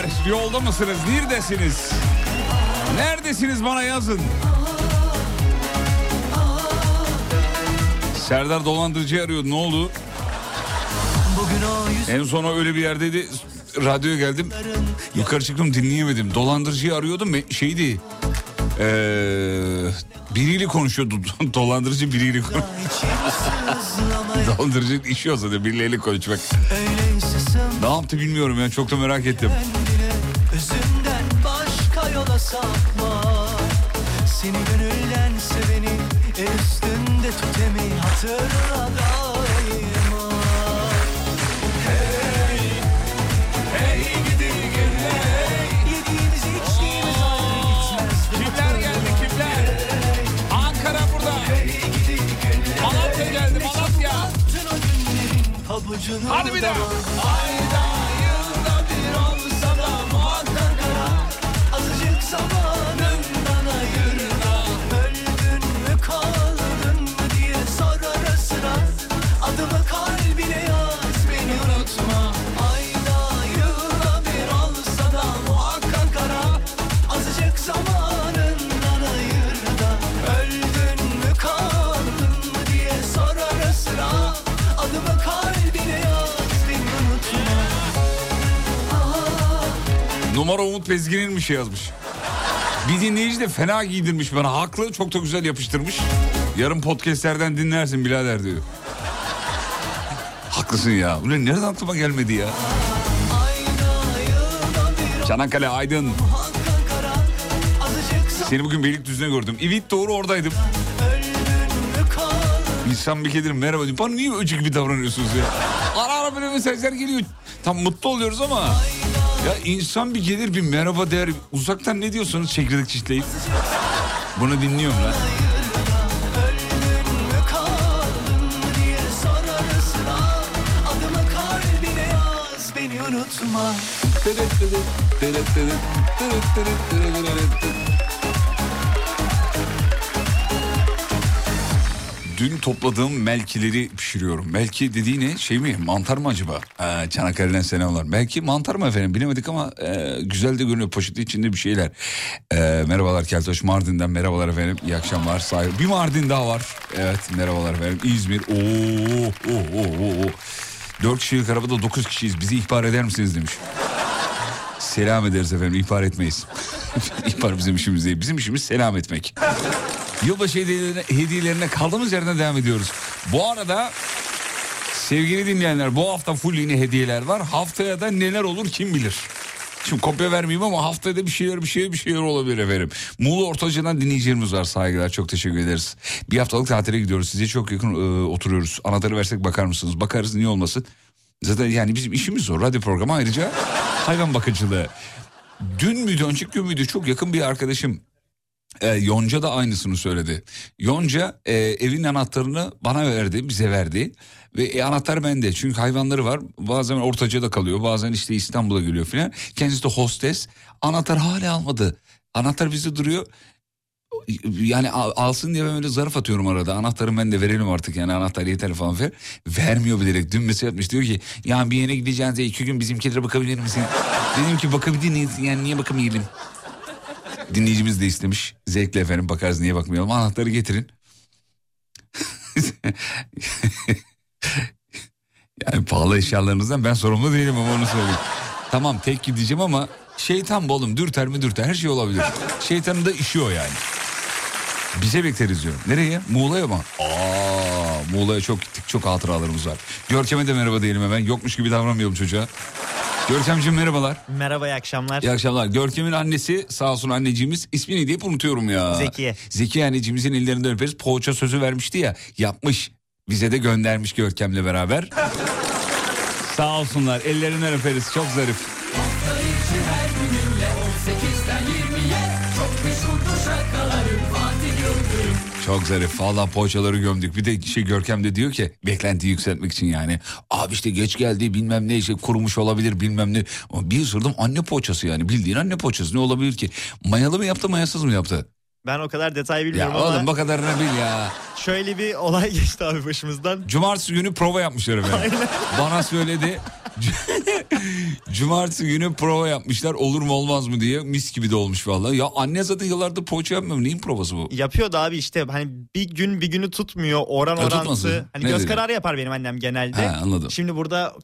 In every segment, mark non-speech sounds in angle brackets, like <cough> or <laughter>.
Sevgiler. Yolda mısınız? Neredesiniz? Neredesiniz bana yazın. Serdar dolandırıcı arıyor. Ne oldu? En son öyle bir yerdeydi. Radyoya geldim. Yukarı çıktım dinleyemedim. Dolandırıcıyı arıyordum. Şeydi. Ee, biriyle konuşuyordu. <laughs> Dolandırıcı biriyle konuşuyordu. <laughs> Dolandırıcı işi olsa da birileriyle konuşmak. Ne yaptı bilmiyorum ya. Çok da merak ettim. Üstünde tut emin Hatırla daima Hey, hey gidi günler Yediğimiz içtiğimiz ayrı gitmezdi Kimler geldi kimler? Ankara burada. Malatya geldi Malatya. Attın o günlerin pabucunu Hadi bir daha. Ayda yılda bir olsa da muhakkak ara Azıcık zamanın Numara Umut Bezgin'in bir şey yazmış. Bir dinleyici de fena giydirmiş bana. Haklı çok da güzel yapıştırmış. Yarın podcastlerden dinlersin birader diyor. Haklısın ya. Ulan nereden aklıma gelmedi ya? Çanakkale Aydın. Seni bugün Beylikdüzü'ne gördüm. Evet doğru oradaydım. İnsan bir kedir merhaba diyor. Bana niye öcük gibi davranıyorsunuz ya? Ara ara böyle mesajlar geliyor. Tam mutlu oluyoruz ama. Ya insan bir gelir bir merhaba der. Uzaktan ne diyorsanız çekirdek çitleyip. Bunu dinliyorum lan. Öldün Dün topladığım melkileri pişiriyorum. Melki dediği ne? Şey mi? Mantar mı acaba? Ee, Çanakkale'den selamlar. Belki mantar mı efendim? Bilemedik ama e, güzel de görünüyor. Poşeti içinde bir şeyler. Ee, merhabalar Keltoş. Mardin'den merhabalar efendim. İyi akşamlar. Saygı. Bir Mardin daha var. Evet merhabalar efendim. İzmir. Oo, oo, oo, oo. 4 kişilik arabada 9 kişiyiz. Bizi ihbar eder misiniz demiş. Selam ederiz efendim. ihbar etmeyiz. <laughs> ihbar bizim işimiz değil. Bizim işimiz selam etmek. Yılbaşı hediyelerine, hediyelerine kaldığımız yerden devam ediyoruz. Bu arada sevgili dinleyenler bu hafta full yine hediyeler var. Haftaya da neler olur kim bilir. Şimdi kopya vermeyeyim ama haftada bir şeyler bir şeyler bir şeyler olabilir efendim. Muğla Ortacı'dan dinleyicilerimiz var saygılar çok teşekkür ederiz. Bir haftalık tatile gidiyoruz size çok yakın e, oturuyoruz. Anahtarı versek bakar mısınız? Bakarız niye olmasın? Zaten yani bizim işimiz o radyo programı ayrıca hayvan bakıcılığı. Dün müydü önceki gün müydü çok yakın bir arkadaşım e, Yonca da aynısını söyledi. Yonca e, evin anahtarını bana verdi, bize verdi. Ve e, anahtar bende çünkü hayvanları var. Bazen Ortaca'da kalıyor, bazen işte İstanbul'a geliyor filan. Kendisi de hostes. Anahtar hala almadı. Anahtar bizde duruyor. Yani al- alsın diye ben öyle zarf atıyorum arada. Anahtarı ben de verelim artık yani anahtar yeter falan ver. Vermiyor bilerek. Dün mesaj atmış diyor ki ya bir yere gideceğiz ya iki gün bizimkilere bakabilir misin? Dedim ki bakabilir miyiz? Yani niye bakamayalım? Dinleyicimiz de istemiş. Zevkle efendim bakarız niye bakmayalım. Anahtarı getirin. <laughs> yani pahalı eşyalarınızdan ben sorumlu değilim ama onu söyleyeyim. Tamam tek gideceğim ama şeytan bu oğlum dürter mi dürter her şey olabilir. Şeytanın da işi o yani. Bize bekleriz diyorum. Nereye? Muğla'ya mı? Aa, Muğla'ya çok gittik. Çok hatıralarımız var. Görkem'e de merhaba diyelim hemen. Yokmuş gibi davranmayalım çocuğa. Görkemciğim merhabalar. Merhaba iyi akşamlar. İyi akşamlar. Görkem'in annesi sağ olsun anneciğimiz. ismi neydi hep unutuyorum ya. Zekiye. Zekiye anneciğimizin ellerinden öperiz. Poğaça sözü vermişti ya. Yapmış. Bize de göndermiş Görkem'le beraber. <laughs> sağ olsunlar. Ellerinden öperiz. Çok zarif. Çok zarif. Valla poğaçaları gömdük. Bir de şey Görkem de diyor ki beklentiyi yükseltmek için yani. Abi işte geç geldi bilmem ne işte kurumuş olabilir bilmem ne. Bir ısırdım anne poğaçası yani. Bildiğin anne poğaçası ne olabilir ki? Mayalı mı yaptı mayasız mı yaptı? Ben o kadar detay Ya bilmiyorum ama oğlum bu kadarını bil ya. şöyle bir olay <laughs> geçti abi başımızdan. Cumartesi günü prova yapmışlar efendim. Bana söyledi. <laughs> Cumartesi günü prova yapmışlar olur mu olmaz mı diye mis gibi de olmuş vallahi. Ya anne zaten yıllardır poğaça yapmıyor. Neyin provası bu? Yapıyordu abi işte hani bir gün bir günü tutmuyor oran Ya tutmasın. orantı. Hani Ne göz dedi? kararı yapar benim annem genelde. Ha, anladım. Şimdi burada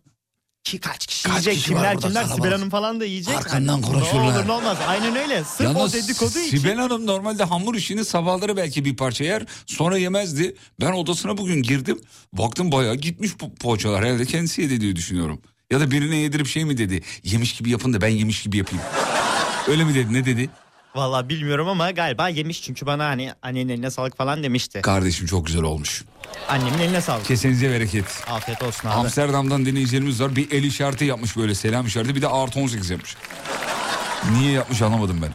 ki kaç kişi Kaç yiyecek kişi kimler kimler. Sibel Hanım falan da yiyecek. Arkandan konuşurlar. Ne olur ne olmaz aynen öyle. Sırf o dedikodu için. Sibel Hanım normalde hamur işini sabahları belki bir parça yer sonra yemezdi. Ben odasına bugün girdim baktım bayağı gitmiş bu poğaçalar herhalde kendisi yedi diye düşünüyorum. Ya da birine yedirip şey mi dedi yemiş gibi yapın da ben yemiş gibi yapayım. Öyle mi dedi ne dedi? Valla bilmiyorum ama galiba yemiş çünkü bana hani annenin eline sağlık falan demişti. Kardeşim çok güzel olmuş. Annemin eline sağlık. Kesenize bereket. Afiyet olsun abi. Amsterdam'dan dinleyicilerimiz var. Bir el işareti yapmış böyle selam işareti bir de artı 18 yapmış. Niye yapmış anlamadım ben.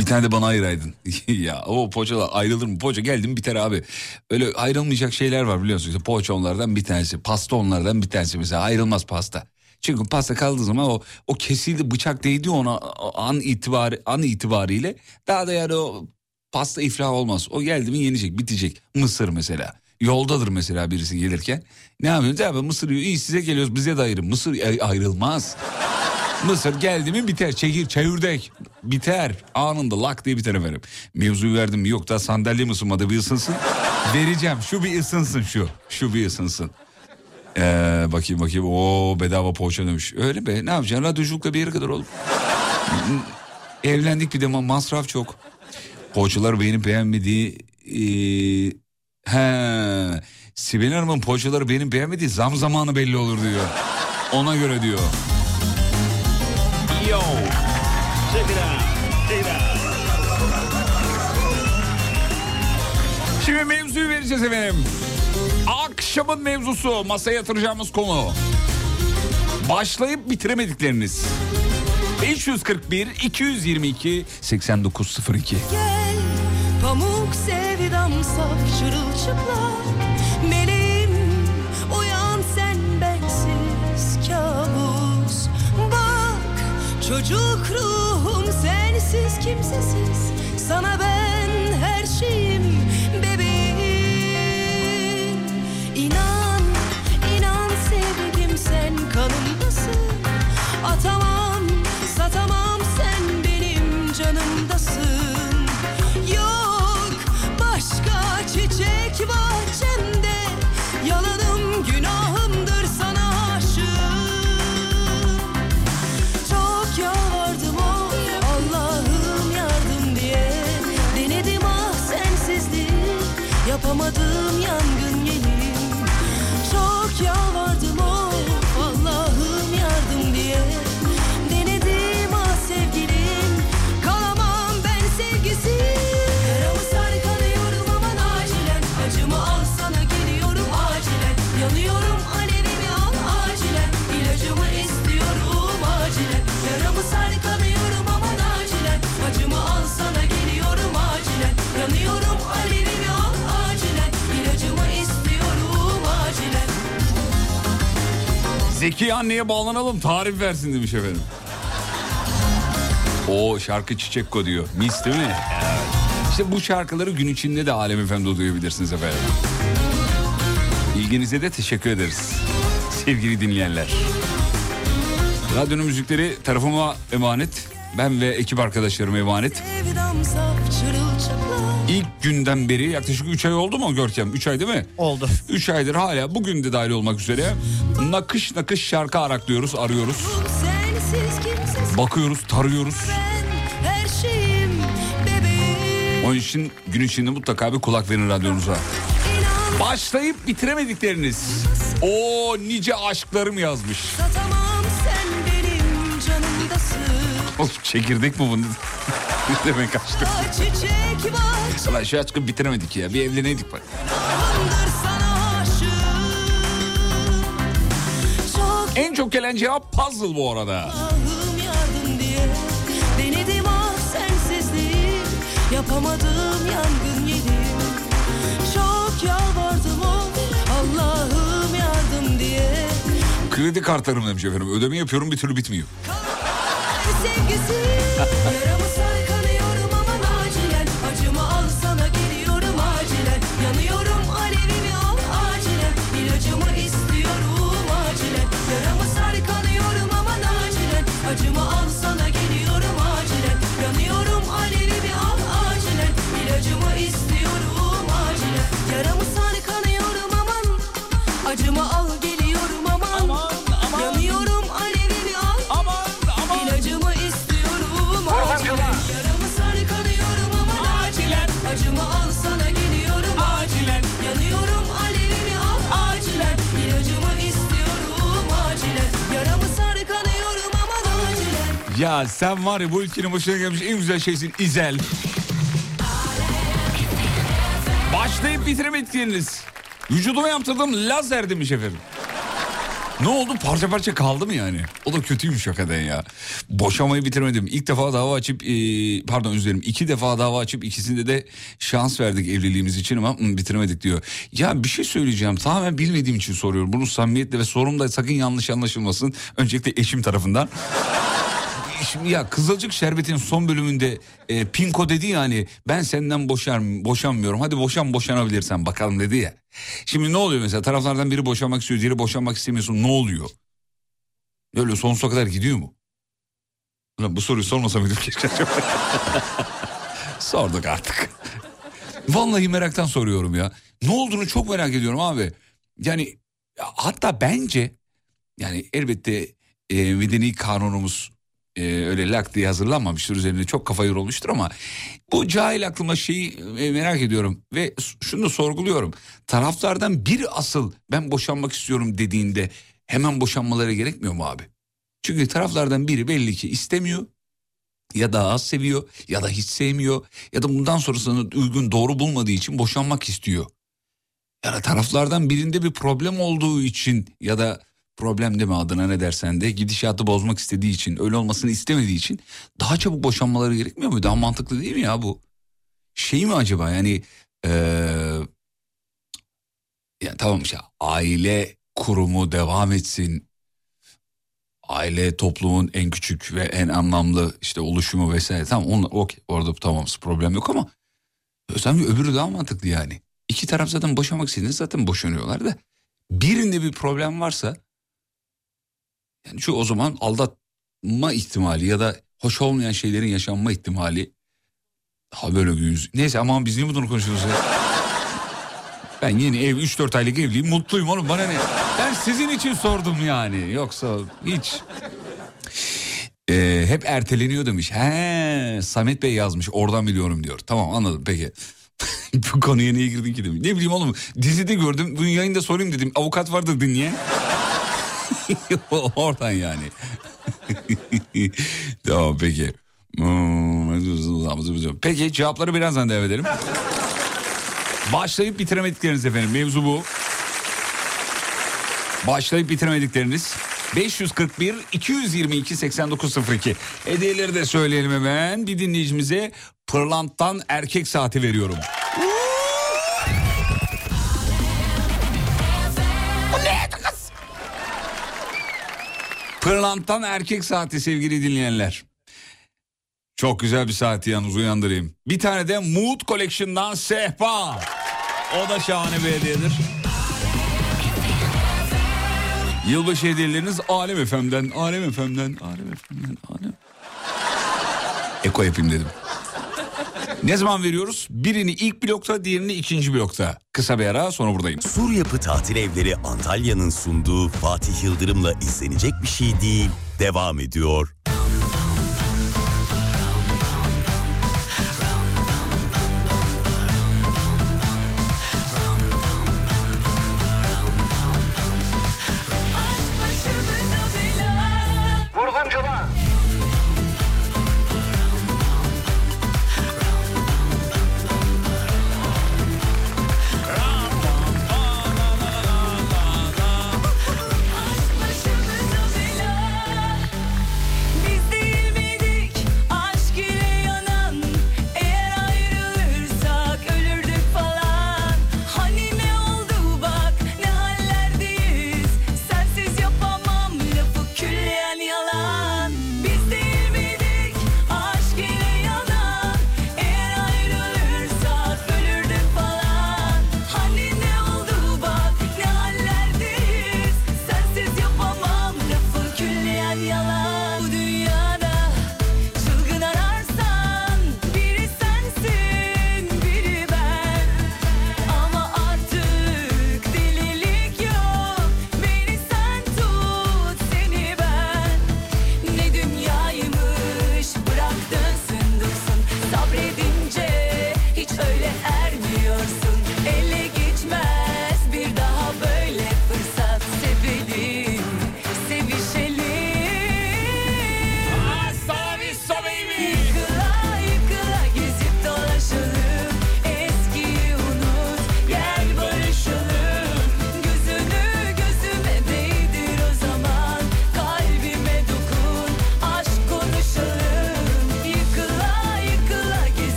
Bir tane de bana ayıraydın. <laughs> ya o poğaçalar ayrılır mı? Poğaça geldi mi biter abi. Öyle ayrılmayacak şeyler var biliyorsunuz. İşte poğaça onlardan bir tanesi. Pasta onlardan bir tanesi mesela. Ayrılmaz pasta. Çünkü pasta kaldığı zaman o, o kesildi bıçak değdi ona an itibari an itibariyle daha da yani o pasta iflah olmaz. O geldi mi yenecek bitecek. Mısır mesela. Yoldadır mesela birisi gelirken. Ne yapıyorsunuz abi mısır yiyor. İyi size geliyoruz bize de ayırın. Mısır ay- ayrılmaz. Mısır geldi mi biter. Çekir çevirdek. Biter. Anında lak diye biter efendim. Mevzuyu verdim mi? Yok da sandalyem ısınmadı bir ısınsın. Vereceğim. Şu bir ısınsın şu. Şu bir ısınsın. Ee, bakayım bakayım. Oo bedava poğaça demiş. Öyle be ne yapacaksın? Radyoculukla bir yere kadar oğlum. <laughs> Evlendik bir de ma- masraf çok. Poğaçalar beğenip beğenmediği... Ee, he, Sibel Hanım'ın poğaçaları benim beğenmediği zam zamanı belli olur diyor. Ona göre diyor. Yo. Şimdi mevzuyu vereceğiz efendim. Akşamın mevzusu. Masaya yatıracağımız konu. Başlayıp bitiremedikleriniz. 541 222 8902 Gel pamuk sevdam saf çırılçıplak. Meleğim uyan sen bensiz kabus. Bak çocuk ruhum sensiz kimsesiz. Sana ben Zeki anneye bağlanalım tarif versin demiş efendim. O şarkı Çiçekko diyor. Mis değil mi? Evet. İşte bu şarkıları gün içinde de Alem FM'de duyabilirsiniz efendim. İlginize de teşekkür ederiz. Sevgili dinleyenler. Radyonun müzikleri tarafıma emanet. Ben ve ekip arkadaşlarım emanet. Sevdam saf çırılçıplak İlk günden beri yaklaşık 3 ay oldu mu Görkem? 3 ay değil mi? Oldu. 3 aydır hala bugün de dahil olmak üzere nakış nakış şarkı araklıyoruz, arıyoruz. Bakıyoruz, tarıyoruz. Onun için gün içinde mutlaka bir kulak verin radyonuza. Başlayıp bitiremedikleriniz. O nice aşklarım yazmış. Oğlum çekirdek mi bu? <laughs> Ne demek aşkım? Ulan şu aşkı bitiremedik ya. Bir evleneydik bak. En çok gelen cevap puzzle bu arada. Ah Yapamadım yangın yedim Çok yalvardım oh Allah'ım yardım diye Kredi kartlarım demiş efendim. Ödeme yapıyorum bir türlü bitmiyor. Sevgisi Ya sen var ya bu ülkenin başına gelmiş en güzel şeysin İzel. Başlayıp bitiremedikleriniz. Vücuduma yaptırdığım lazer demiş efendim. Ne oldu parça parça kaldı mı yani? O da kötüymüş hakikaten ya. Boşamayı bitiremedim. İlk defa dava açıp e, pardon dilerim. iki defa dava açıp ikisinde de şans verdik evliliğimiz için ama hı, bitiremedik diyor. Ya bir şey söyleyeceğim tamamen bilmediğim için soruyorum. Bunu samimiyetle ve sorum da sakın yanlış anlaşılmasın. Öncelikle eşim tarafından. Şimdi ya Kızılcık Şerbeti'nin son bölümünde e, Pinko dedi ya hani ben senden boşar, boşanmıyorum hadi boşan boşanabilirsen bakalım dedi ya. Şimdi ne oluyor mesela taraflardan biri boşanmak istiyor diğeri boşanmak istemiyorsun ne oluyor? Öyle sonsuza kadar gidiyor mu? Ulan bu soruyu sormasa mıydım keşke? <laughs> Sorduk artık. Vallahi meraktan soruyorum ya. Ne olduğunu çok merak ediyorum abi. Yani ya hatta bence yani elbette e, medeni kanunumuz e, öyle lak diye hazırlanmamıştır üzerine çok kafa yorulmuştur ama bu cahil aklıma şeyi e, merak ediyorum ve şunu da sorguluyorum. Taraflardan biri asıl ben boşanmak istiyorum dediğinde hemen boşanmaları gerekmiyor mu abi? Çünkü taraflardan biri belli ki istemiyor ya da az seviyor ya da hiç sevmiyor ya da bundan sonrasını uygun doğru bulmadığı için boşanmak istiyor. Yani taraflardan birinde bir problem olduğu için ya da problem deme adına ne dersen de gidişatı bozmak istediği için öyle olmasını istemediği için daha çabuk boşanmaları gerekmiyor mu? Daha mantıklı değil mi ya bu? Şey mi acaba yani eee ya tamam işte aile kurumu devam etsin. Aile toplumun en küçük ve en anlamlı işte oluşumu vesaire. Tamam onunla okey orada tamam problem yok ama sanki öbürü daha mantıklı yani. İki taraf zaten boşanmak istediğinde zaten boşanıyorlar da birinde bir problem varsa yani şu o zaman aldatma ihtimali ya da hoş olmayan şeylerin yaşanma ihtimali daha böyle yüz. Neyse aman biz niye bunu konuşuyoruz ya? <laughs> Ben yeni ev 3-4 aylık evliyim mutluyum oğlum bana ne? Ben sizin için sordum yani yoksa hiç. Ee, hep erteleniyor demiş. He, Samet Bey yazmış oradan biliyorum diyor. Tamam anladım peki. <laughs> Bu konuya niye girdin ki demiş. Ne bileyim oğlum dizide gördüm. Bugün yayında sorayım dedim. Avukat vardı dinleyen. <laughs> Oradan yani. <laughs> tamam peki. Hmm, Peki cevapları birazdan devam edelim. Başlayıp bitiremedikleriniz efendim mevzu bu. Başlayıp bitiremedikleriniz 541 222 8902 hediyeleri de söyleyelim hemen bir dinleyicimize pırlanttan erkek saati veriyorum. Pırlantan erkek saati sevgili dinleyenler. Çok güzel bir saati yalnız uyandırayım. Bir tane de Mood Collection'dan sehpa. O da şahane bir hediyedir. Yılbaşı hediyeleriniz Alem FM'den, Alem FM'den, Alem FM'den, Alem. Eko yapayım dedim. Ne zaman veriyoruz? Birini ilk blokta, diğerini ikinci blokta. Kısa bir ara sonra buradayım. Sur Yapı Tatil Evleri Antalya'nın sunduğu Fatih Yıldırım'la izlenecek bir şey değil. Devam ediyor.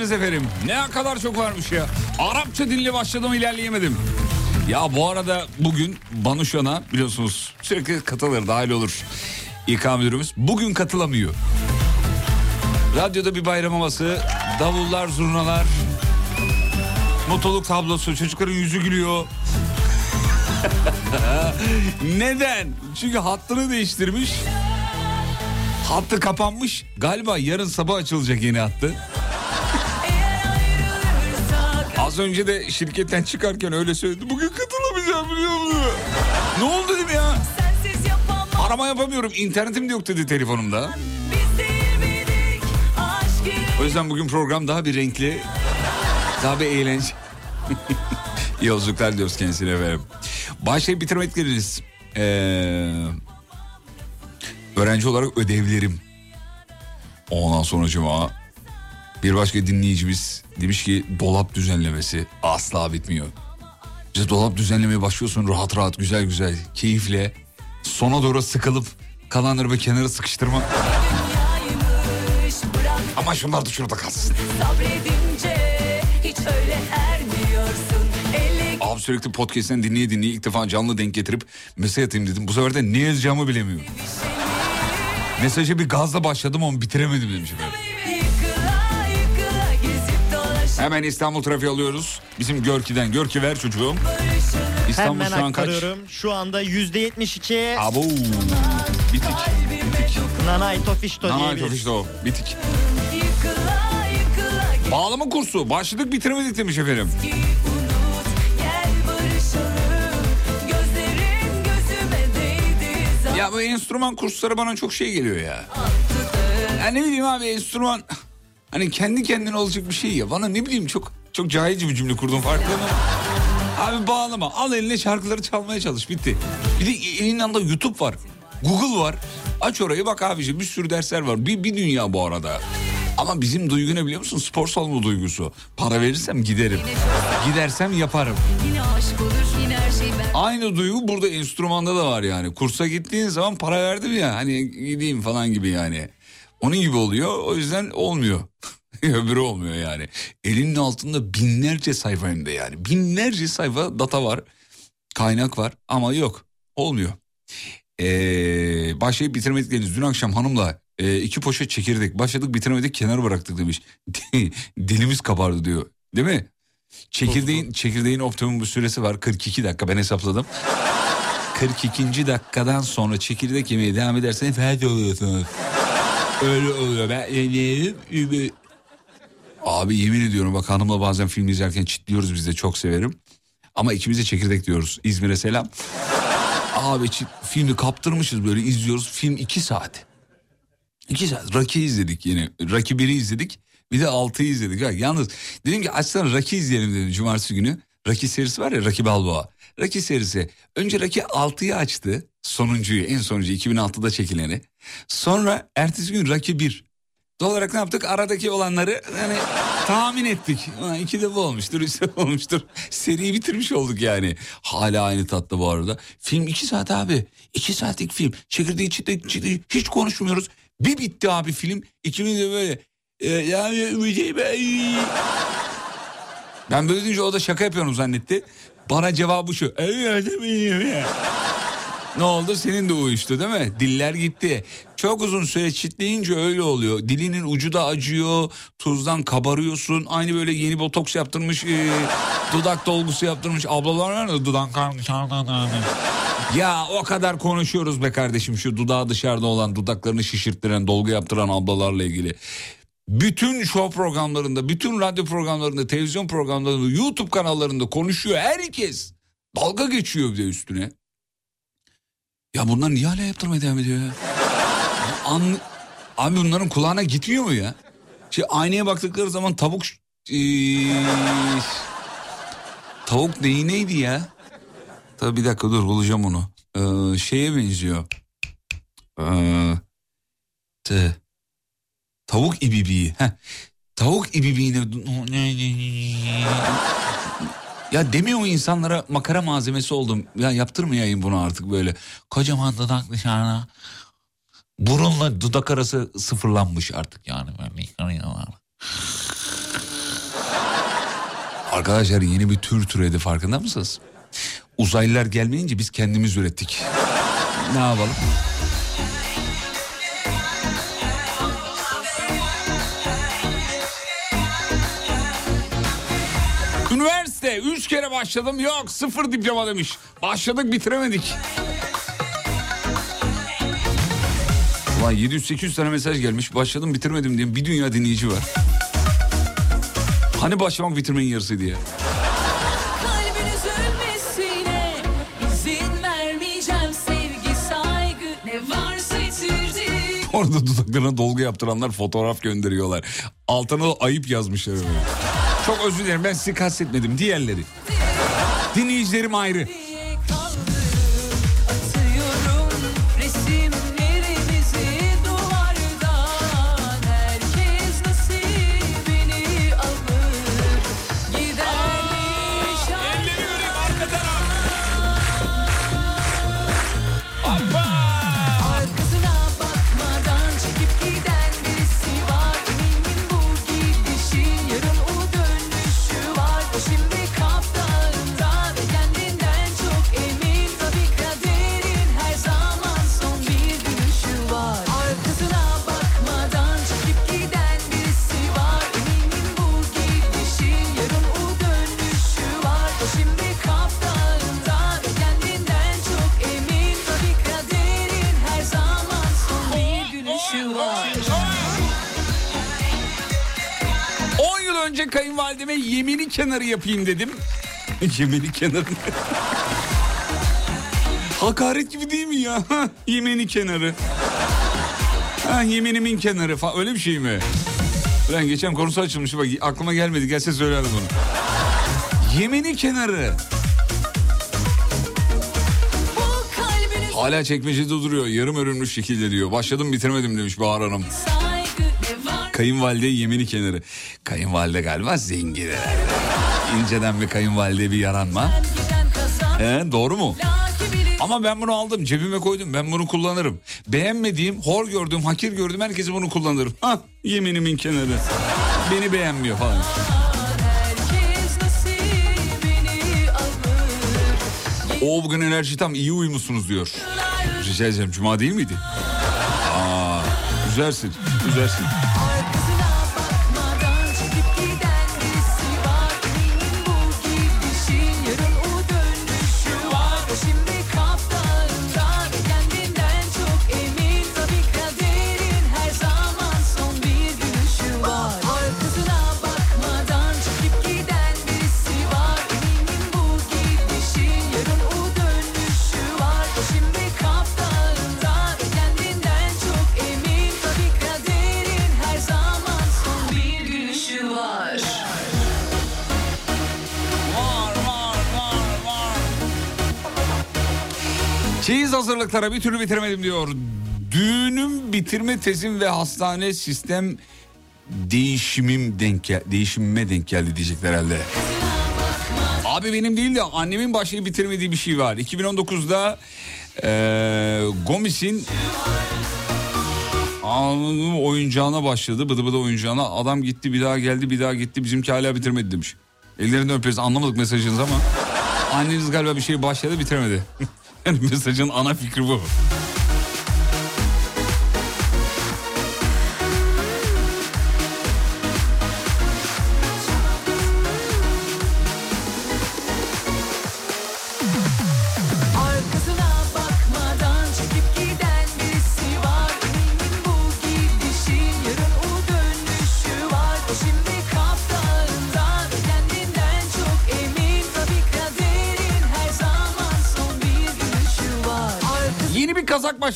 Bitirmedikleriniz efendim. Ne kadar çok varmış ya. Arapça dinle başladım ilerleyemedim. Ya bu arada bugün Banuşan'a biliyorsunuz sürekli katılır dahil olur. İK müdürümüz bugün katılamıyor. Radyoda bir bayram havası, davullar, zurnalar, mutluluk tablosu, çocukların yüzü gülüyor. <laughs> Neden? Çünkü hattını değiştirmiş. Hattı kapanmış. Galiba yarın sabah açılacak yeni hattı. Az önce de şirketten çıkarken öyle söyledi. Bugün katılamayacağım biliyor musun? Ne oldu dedim ya? Arama yapamıyorum. İnternetim de yok dedi telefonumda. O yüzden bugün program daha bir renkli, daha bir eğlence. <laughs> Yolculuklar diyoruz kendisine efendim. Başlayıp bitirmedikleriniz. Ee, öğrenci olarak ödevlerim. Ondan sonra cuma bir başka dinleyicimiz demiş ki dolap düzenlemesi asla bitmiyor. İşte dolap düzenlemeye başlıyorsun rahat rahat güzel güzel keyifle. Sona doğru sıkılıp kalanları bir kenara sıkıştırma. dünyaymış bırak Ama şunlar da şurada kalsın. Abi sürekli podcast'ten dinleye dinleye ilk defa canlı denk getirip mesaj atayım dedim. Bu sefer de ne yazacağımı bilemiyorum. Mesaja bir gazla başladım ama bitiremedim demiş efendim. Hemen İstanbul trafiği alıyoruz. Bizim Görki'den. Görki ver çocuğum. İstanbul Hemen şu an kaç? aktarıyorum. Şu anda %72 Abo. Bitik. Nanay Tofişto Nanay diyebiliriz. işte o. Bitik. Bağlama kursu. Başladık bitiremedik demiş efendim. Ya bu enstrüman kursları bana çok şey geliyor ya. Ya ne bileyim abi enstrüman hani kendi kendine olacak bir şey ya. Bana ne bileyim çok çok cahilce bir cümle kurdum farkında mı? Abi bağlama al eline şarkıları çalmaya çalış bitti. Bir de elinin yanında YouTube var. Google var. Aç orayı bak abiciğim bir sürü dersler var. Bir, bir dünya bu arada. Ama bizim duygu ne biliyor musun? Spor salonu duygusu. Para verirsem giderim. Gidersem yaparım. Şey Aynı duygu burada enstrümanda da var yani. Kursa gittiğin zaman para verdim ya hani gideyim falan gibi yani. Onun gibi oluyor o yüzden olmuyor. <laughs> Öbürü olmuyor yani. Elinin altında binlerce sayfa hem de yani. Binlerce sayfa data var. Kaynak var ama yok. Olmuyor. Ee, başlayıp bitiremedikleriniz dün akşam hanımla e, iki poşet çekirdek başladık bitiremedik kenara bıraktık demiş. <laughs> Dilimiz kabardı diyor. Değil mi? Çekirdeğin, çekirdeğin optimum bir süresi var 42 dakika ben hesapladım. 42. dakikadan sonra çekirdek yemeye devam ederseniz felç oluyorsunuz. Öyle oluyor. Ben Abi yemin ediyorum bak hanımla bazen film izlerken çitliyoruz biz de çok severim. Ama ikimiz de çekirdek diyoruz. İzmir'e selam. Abi çit, filmi kaptırmışız böyle izliyoruz. Film iki saat. İki saat. Rocky izledik yine. Rocky 1'i izledik. Bir de 6'yı izledik. Ha, yalnız dedim ki açsana Rocky izleyelim dedim cumartesi günü. Rocky serisi var ya Rocky Balboa. Rocky serisi. Önce Rocky 6'yı açtı. Sonuncuyu en sonuncu 2006'da çekileni. Sonra ertesi gün Rocky 1. Doğal olarak ne yaptık? Aradaki olanları yani tahmin ettik. Ulan iki de bu olmuştur, üç de bu olmuştur. Seriyi bitirmiş olduk yani. Hala aynı tatta bu arada. Film iki saat abi. İki saatlik film. Çekirdeği çitlek çitlek hiç konuşmuyoruz. Bir bitti abi film. İkimiz de böyle. E, yani. Ben böyle deyince o da şaka yapıyorum zannetti. Bana cevabı şu. Ne oldu? Senin de uyuştu değil mi? Diller gitti. Çok uzun süre çitleyince öyle oluyor. Dilinin ucu da acıyor. Tuzdan kabarıyorsun. Aynı böyle yeni botoks yaptırmış. e, dudak dolgusu yaptırmış. Ablalar var ya dudak Ya o kadar konuşuyoruz be kardeşim şu dudağı dışarıda olan dudaklarını şişirttiren dolgu yaptıran ablalarla ilgili. Bütün show programlarında, bütün radyo programlarında, televizyon programlarında, YouTube kanallarında konuşuyor herkes. Dalga geçiyor bir de üstüne. Ya bunlar niye hala yaptırmaya devam ediyor ya? An... Abi bunların kulağına gitmiyor mu ya? Şey aynaya baktıkları zaman tavuk... Ee, tavuk neyi neydi ya? Tabii bir dakika dur bulacağım onu. Ee, şeye benziyor. Ee, te. Tavuk ibibiği. Heh. Tavuk ibibiğine... Ya demiyor mu insanlara makara malzemesi oldum. Ya yaptırmayayım bunu artık böyle. Kocaman dudak dışarına. Burunla dudak arası sıfırlanmış artık yani. Arkadaşlar yeni bir tür türedi farkında mısınız? Uzaylılar gelmeyince biz kendimiz ürettik. ne yapalım? Üniversite üç kere başladım yok sıfır diploma demiş. Başladık bitiremedik. Ulan 700-800 tane mesaj gelmiş başladım bitirmedim diye bir dünya dinleyici var. Hani başlamak bitirmenin yarısı diye. Orada dudaklarına dolgu yaptıranlar fotoğraf gönderiyorlar. Altına da ayıp yazmışlar öyle. Çok özür dilerim ben sizi kastetmedim diğerleri. Dinleyicilerim ayrı. Kenarı yapayım dedim. <laughs> yemini kenarı. Hakaret gibi değil mi ya? <laughs> yemini kenarı. Ha, yeminimin kenarı falan öyle bir şey mi? Ben geçen konusu açılmış bak aklıma gelmedi gelse söylerdim bunu. Yemini kenarı. Hala çekmecede duruyor yarım örülmüş şekilde diyor. Başladım bitirmedim demiş Bahar Hanım. saygı ne var Kayınvalide yemini kenarı. Kayınvalide galiba zengin. İnceden bir kayınvalide bir yaranma. He, doğru mu? Ama ben bunu aldım cebime koydum ben bunu kullanırım. Beğenmediğim, hor gördüğüm, hakir gördüğüm herkese bunu kullanırım. Hah yeminimin kenarı. Beni beğenmiyor falan. O bugün enerji tam iyi uyumuşsunuz diyor. Rica ederim cuma değil miydi? Aa, güzelsin, güzelsin. Hazırlıklara bir türlü bitiremedim diyor. Düğünüm bitirme tezim ve hastane sistem değişimim denk değişimime denk geldi diyecekler herhalde. Abi benim değil de annemin başlayıp bitirmediği bir şey var. 2019'da eee Gomis'in Anladım oyuncağına başladı. Bıdı bıdı oyuncağına. Adam gitti bir daha geldi bir daha gitti. Bizimki hala bitirmedi demiş. Ellerinden öperiz. Anlamadık mesajınızı ama. Anneniz galiba bir şey başladı bitiremedi. <laughs> yani <laughs> mesajın ana fikri bu.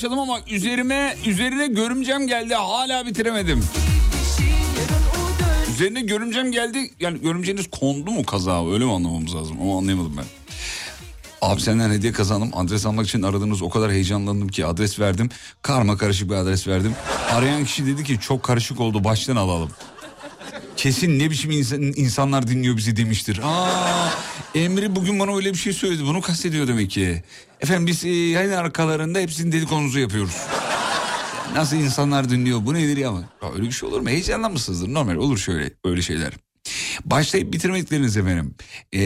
Başladım ama üzerime üzerine görümcem geldi hala bitiremedim. Üzerine görümcem geldi. Yani görümceniz kondu mu kazağa öyle mi anlamamız lazım? Ama anlayamadım ben. Abi senden hediye kazandım. Adres almak için aradınız. O kadar heyecanlandım ki adres verdim. Karma karışık bir adres verdim. Arayan kişi dedi ki çok karışık oldu baştan alalım. Kesin ne biçim insan, insanlar dinliyor bizi demiştir. Aa, Emre bugün bana öyle bir şey söyledi. Bunu kastediyor demek ki. Efendim biz e, yayın arkalarında hepsinin dedikodunuzu yapıyoruz. Nasıl insanlar dinliyor bu nedir ya? ya öyle bir şey olur mu? Heyecanlanmışsınızdır normal olur şöyle öyle şeyler. Başlayıp bitirmedikleriniz efendim. Ee,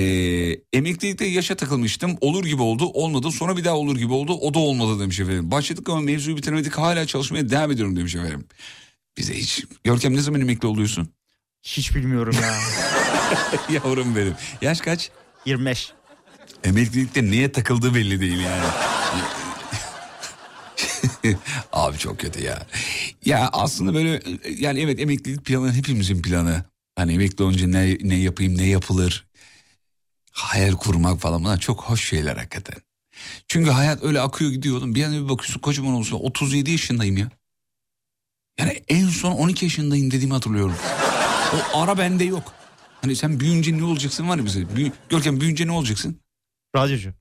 emeklilikte yaşa takılmıştım. Olur gibi oldu olmadı. Sonra bir daha olur gibi oldu. O da olmadı demiş efendim. Başladık ama mevzuyu bitiremedik. Hala çalışmaya devam ediyorum demiş efendim. Bize hiç. Görkem ne zaman emekli oluyorsun? Hiç bilmiyorum ya. <laughs> Yavrum benim. Yaş kaç? 25. Emeklilikte neye takıldığı belli değil yani. <laughs> Abi çok kötü ya. Ya aslında böyle yani evet emeklilik planı hepimizin planı. Hani emekli olunca ne, ne yapayım ne yapılır. Hayal kurmak falan bunlar çok hoş şeyler hakikaten. Çünkü hayat öyle akıyor gidiyor oğlum. Bir anda bir bakıyorsun kocaman olsun 37 yaşındayım ya. Yani en son 12 yaşındayım dediğimi hatırlıyorum. O ara bende yok. Hani sen büyüyünce ne olacaksın var ya bize. Büyü, Görkem büyüyünce ne olacaksın? Radyocu.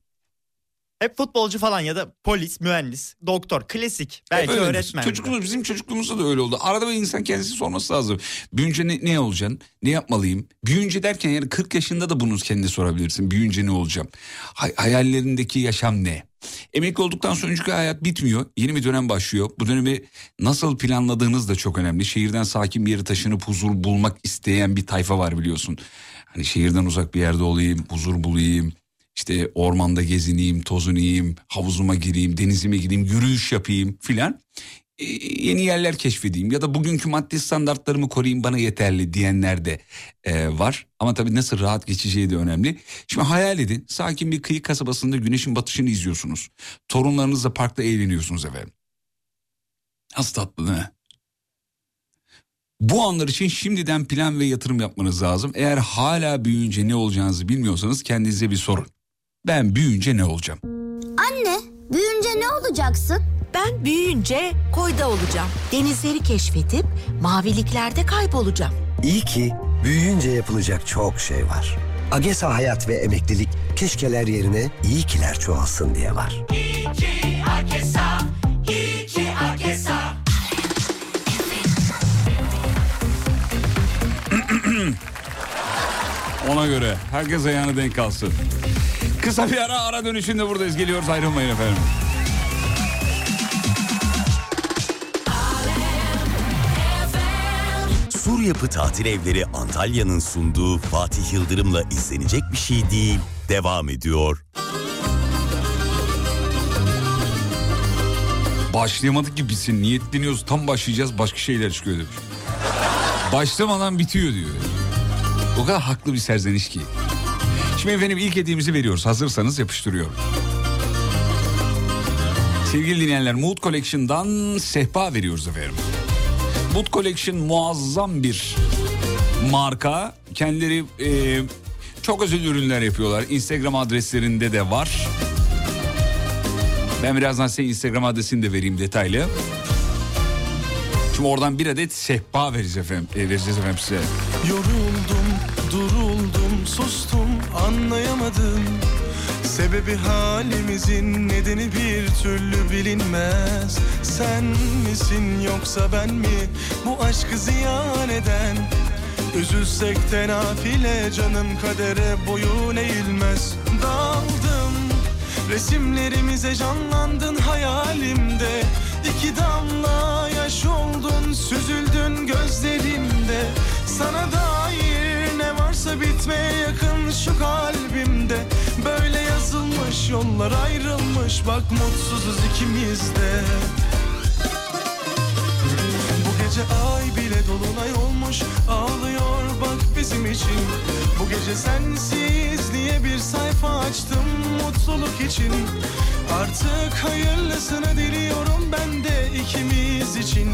Hep futbolcu falan ya da polis, mühendis, doktor, klasik. Belki Öyle. öğretmen. Çocukluğumuz, bizim çocukluğumuzda da öyle oldu. Arada bir insan kendisi sorması lazım. Büyünce ne, ne olacaksın? Ne yapmalıyım? Büyünce derken yani 40 yaşında da bunu kendine sorabilirsin. Büyünce ne olacağım? Hay- hayallerindeki yaşam ne? Emekli olduktan sonra çünkü hayat bitmiyor. Yeni bir dönem başlıyor. Bu dönemi nasıl planladığınız da çok önemli. Şehirden sakin bir yere taşınıp huzur bulmak isteyen bir tayfa var biliyorsun. Hani şehirden uzak bir yerde olayım, huzur bulayım. İşte ormanda gezineyim, tozunayım, havuzuma gireyim, denizime gideyim, yürüyüş yapayım filan. Ee, yeni yerler keşfedeyim ya da bugünkü maddi standartlarımı koruyayım bana yeterli diyenler de e, var. Ama tabii nasıl rahat geçeceği de önemli. Şimdi hayal edin sakin bir kıyı kasabasında güneşin batışını izliyorsunuz. Torunlarınızla parkta eğleniyorsunuz efendim. Nasıl tatlı değil mi? Bu anlar için şimdiden plan ve yatırım yapmanız lazım. Eğer hala büyüyünce ne olacağınızı bilmiyorsanız kendinize bir sorun. Ben büyüyünce ne olacağım? Anne, büyünce ne olacaksın? Ben büyüyünce koyda olacağım. Denizleri keşfedip maviliklerde kaybolacağım. İyi ki büyüyünce yapılacak çok şey var. AGESA Hayat ve Emeklilik keşkeler yerine iyi kiler çoğalsın diye var. Ona göre herkes ayağını denk alsın. Kısa bir ara ara dönüşünde buradayız. Geliyoruz ayrılmayın efendim. Sur Yapı Tatil Evleri Antalya'nın sunduğu Fatih Yıldırım'la izlenecek bir şey değil. Devam ediyor. Başlayamadık ki bitsin. Niyetleniyoruz. Tam başlayacağız. Başka şeyler çıkıyor demiş. Başlamadan bitiyor diyor. O kadar haklı bir serzeniş ki. Şimdi efendim ilk hediyemizi veriyoruz. Hazırsanız yapıştırıyorum. Sevgili dinleyenler Mood Collection'dan sehpa veriyoruz efendim. Mood Collection muazzam bir marka. Kendileri e, çok özel ürünler yapıyorlar. Instagram adreslerinde de var. Ben birazdan size Instagram adresini de vereyim detaylı. Şimdi oradan bir adet sehpa vereceğiz efendim, e, vereceğiz efendim size. Yoruldum, duruldum, sustum, anlayamadım. Sebebi halimizin nedeni bir türlü bilinmez. Sen misin yoksa ben mi bu aşkı ziyan eden? Üzülsek de nafile canım kadere boyun eğilmez. Daldım resimlerimize canlandın hayalimde. İki damla yaş oldun süzüldün gözlerimde. Sana dair varsa bitmeye yakın şu kalbimde. Böyle yazılmış yollar ayrılmış bak mutsuzuz ikimiz de. Bu gece ay bile dolunay olmuş Ağlıyor bak bizim için Bu gece sensiz diye bir sayfa açtım Mutluluk için Artık hayırlısını diliyorum ben de ikimiz için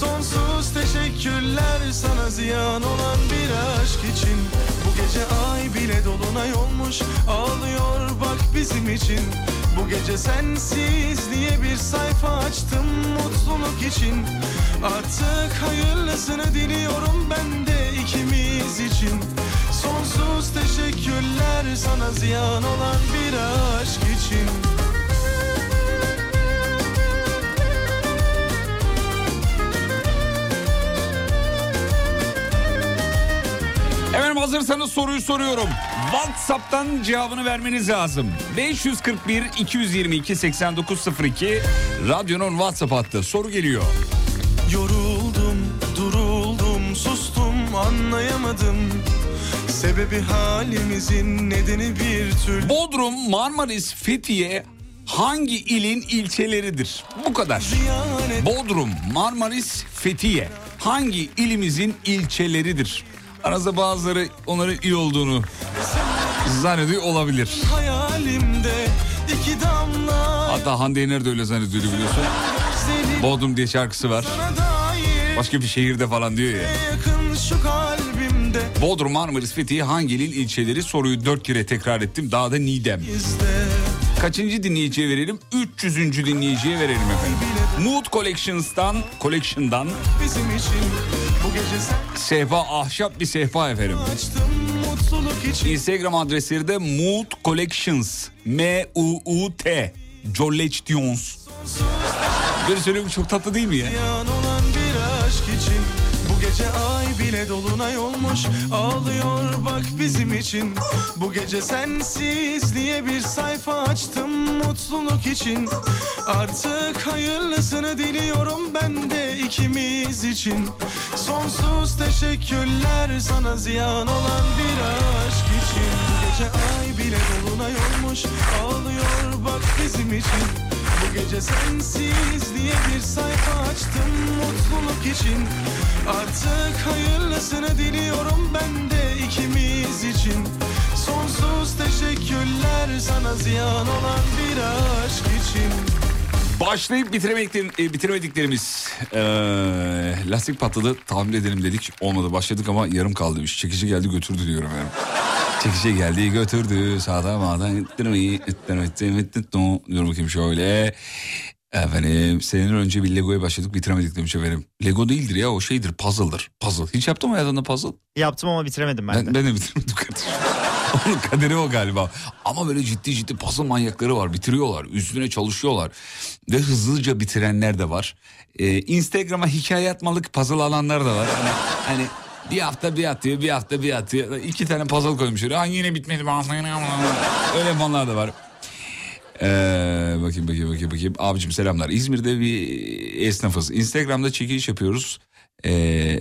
Sonsuz teşekkürler sana ziyan olan bir aşk için. Bu gece ay bile dolunay olmuş Ağlıyor bak bizim için. Bu gece sensiz diye bir sayfa açtım mutluluk için. Artık hayırlısını diliyorum ben de ikimiz için. Sonsuz teşekkürler sana ziyan olan bir aşk için Efendim hazırsanız soruyu soruyorum. WhatsApp'tan cevabını vermeniz lazım. 541 222 8902 radyonun WhatsApp hattı. Soru geliyor. Yoruldum, duruldum, sustum, anlayamadım. Sebebi halimizin nedeni bir türlü Bodrum, Marmaris, Fethiye hangi ilin ilçeleridir? Bu kadar. Bodrum, Marmaris, Fethiye hangi ilimizin ilçeleridir? Aranızda bazıları onların il olduğunu zannediyor olabilir. Hatta Hande Yener de öyle zannediyor biliyorsun. Bodrum diye şarkısı var. Başka bir şehirde falan diyor ya. Bodrum, Marmaris, Fethiye hangi ilin ilçeleri? Soruyu dört kere tekrar ettim. Daha da Nidem. Kaçıncı dinleyiciye verelim? 300. dinleyiciye verelim efendim. Mood Collections'tan, Collection'dan Sehpa, ahşap bir sehpa efendim. Instagram adresleri de Mood Collections. M-U-U-T. Collections. Böyle söylüyorum çok tatlı değil mi ya? Bile dolunay olmuş Ağlıyor bak bizim için. Bu gece sensiz diye bir sayfa açtım Mutluluk için. Artık hayırlısını diliyorum ben de ikimiz için. Sonsuz teşekkürler sana ziyan olan bir aşk için. Bu gece ay bile dolunay olmuş Ağlıyor bak bizim için. Bu gece sensiz diye bir sayfa açtım mutluluk için Artık hayırlısını diliyorum ben de ikimiz için Sonsuz teşekkürler sana ziyan olan bir aşk için Başlayıp bitiremediklerim, e, bitiremediklerimiz eee, lastik patladı tahmin edelim dedik olmadı başladık ama yarım kaldı iş çekici geldi götürdü diyorum efendim. Çekici geldi götürdü sağda mağdan diyorum bakayım şöyle. Efendim seneler önce bir Lego'ya başladık bitiremedik demiş efendim. Lego değildir ya o şeydir puzzle'dır puzzle. Hiç yaptın mı hayatında puzzle? Yaptım ama bitiremedim ben, Ben, de. ben de bitirmedim kardeşim. <laughs> Onun kaderi o galiba. Ama böyle ciddi ciddi puzzle manyakları var. Bitiriyorlar. Üstüne çalışıyorlar. Ve hızlıca bitirenler de var. Ee, Instagram'a hikaye atmalık puzzle alanlar da var. Hani, hani Bir hafta bir atıyor, bir hafta bir atıyor. İki tane puzzle koymuş oraya. Ha, yine bitmedi. Öyle yapanlar da var. Ee, bakayım bakayım bakayım bakayım. Abicim selamlar. İzmir'de bir esnafız. Instagram'da çekiliş yapıyoruz. Ee,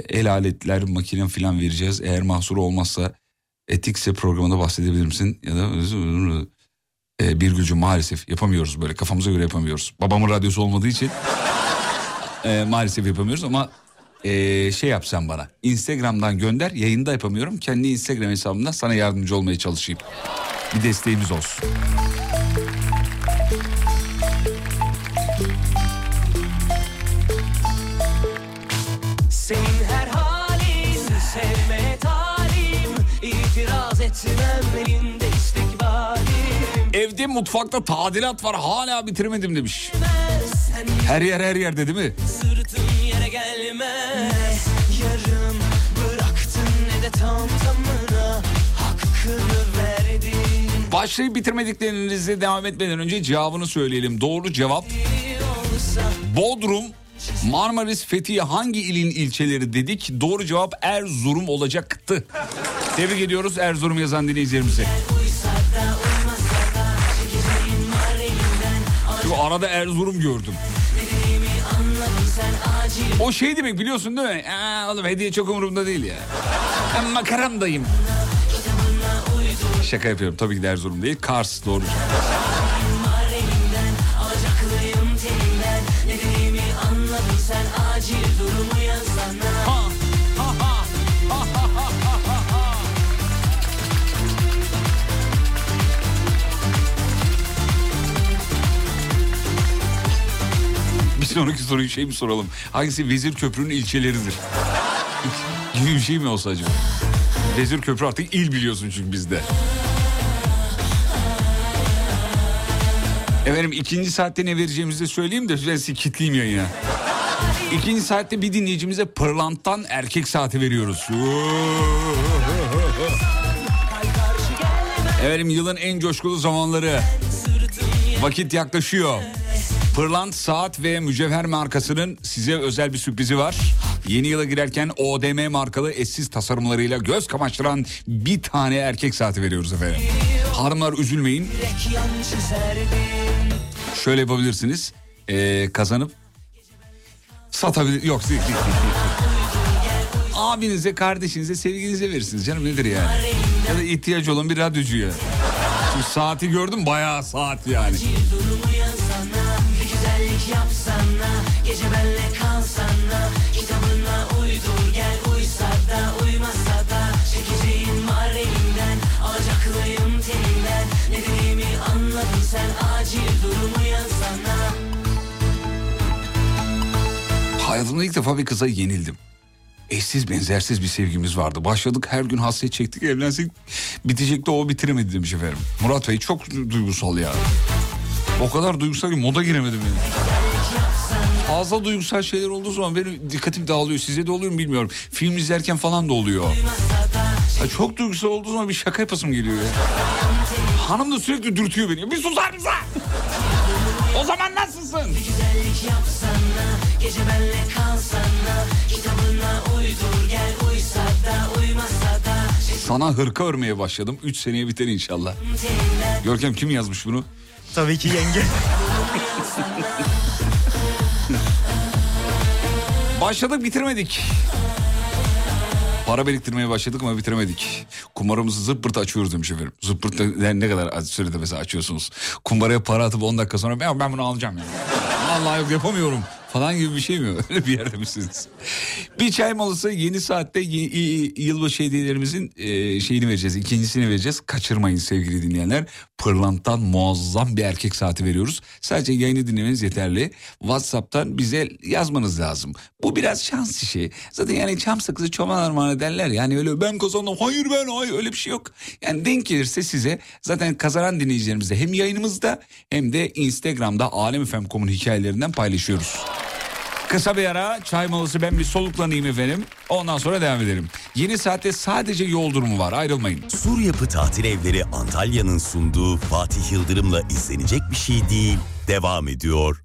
el aletler, makine falan vereceğiz. Eğer mahsuru olmazsa Etikse programında bahsedebilir misin? Ya da ee, bir gücü maalesef yapamıyoruz böyle kafamıza göre yapamıyoruz. Babamın radyosu olmadığı için ee, maalesef yapamıyoruz ama ee, şey yapsan bana Instagram'dan gönder yayında yapamıyorum. Kendi Instagram hesabımdan sana yardımcı olmaya çalışayım. Bir desteğimiz olsun. Evde mutfakta tadilat var hala bitiremedim demiş. Her yer her yerde değil mi? sırtın yere gelmez Yarım bıraktın ne de tam tamına Hakkını verdin Başlayıp bitirmediklerinizi devam etmeden önce cevabını söyleyelim. Doğru cevap Bodrum, Marmaris, Fethiye hangi ilin ilçeleri dedik? Doğru cevap Erzurum olacaktı. Tebrik ediyoruz Erzurum yazan dinleyicilerimize. Çünkü arada Erzurum gördüm. O şey demek biliyorsun değil mi? Aa, oğlum hediye çok umurumda değil ya. Ben makaramdayım. Şaka yapıyorum tabii ki de Erzurum değil. Kars doğru sonraki soruyu şey mi soralım? Hangisi Vezir Köprü'nün ilçeleridir? <laughs> Gibi bir şey mi olsa acaba? Vezir Köprü artık il biliyorsun çünkü bizde. Efendim ikinci saatte ne vereceğimizi de söyleyeyim de ben sizi kitleyeyim yayına. İkinci saatte bir dinleyicimize pırlanttan erkek saati veriyoruz. Efendim yılın en coşkulu zamanları. Vakit yaklaşıyor. Pırlant Saat ve Mücevher markasının size özel bir sürprizi var. Yeni yıla girerken ODM markalı eşsiz tasarımlarıyla göz kamaştıran bir tane erkek saati veriyoruz efendim. Hanımlar üzülmeyin. Şöyle yapabilirsiniz. Ee, kazanıp satabilir. Yok değil, değil, değil. Abinize, kardeşinize, sevgilinize verirsiniz canım nedir yani? Ya da ihtiyacı olan bir radyocuya. Şimdi saati gördüm bayağı saat yani. Yapsana Gece benle kalsana Kitabına uydur gel Uysa da uymasa da Çekeceğin var elimden Alacaklıyım telinden Ne dediğimi anladın sen Acil durumu yazsana Hayatımda ilk defa bir kıza yenildim. Eşsiz benzersiz bir sevgimiz vardı. Başladık her gün hasret çektik evlensek bitecekti o bitiremedi demiş efendim. Murat Bey çok duygusal ya. O kadar duygusal ki moda giremedim yani. Fazla duygusal şeyler olduğu zaman benim dikkatim dağılıyor. Size de oluyor mu bilmiyorum. Film izlerken falan da oluyor. Ya çok duygusal olduğu zaman bir şaka yapasım geliyor ya. Hanım da sürekli dürtüyor beni. Bir susar mısın? O zaman nasılsın? Sana hırka örmeye başladım. 3 seneye biter inşallah. Görkem kim yazmış bunu? Tabii ki yenge. <laughs> Başladık bitirmedik. Para biriktirmeye başladık ama bitiremedik. Kumarımızı zıppırt açıyoruz demiş efendim. Zıppırt ne, ne kadar sürede mesela açıyorsunuz? Kumbaraya para atıp 10 dakika sonra ben, ben bunu alacağım yani. Vallahi yok yapamıyorum falan gibi bir şey mi? <laughs> Öyle bir yerde misiniz? Bir çay molası yeni saatte yılbaşı hediyelerimizin e, şeyini vereceğiz. ikincisini vereceğiz. Kaçırmayın sevgili dinleyenler. Pırlant'tan muazzam bir erkek saati veriyoruz. Sadece yayını dinlemeniz yeterli. WhatsApp'tan bize yazmanız lazım. Bu biraz şans işi. Zaten yani çam sakızı çoban armağanı derler. Yani öyle ben kazandım. Hayır ben hayır öyle bir şey yok. Yani denk gelirse size zaten kazanan dinleyicilerimizle hem yayınımızda hem de Instagram'da Alem hikayelerinden paylaşıyoruz. Kısa bir ara çay molası ben bir soluklanayım efendim. Ondan sonra devam edelim. Yeni saatte sadece yol durumu var ayrılmayın. Sur Yapı Tatil Evleri Antalya'nın sunduğu Fatih Yıldırım'la izlenecek bir şey değil. Devam ediyor.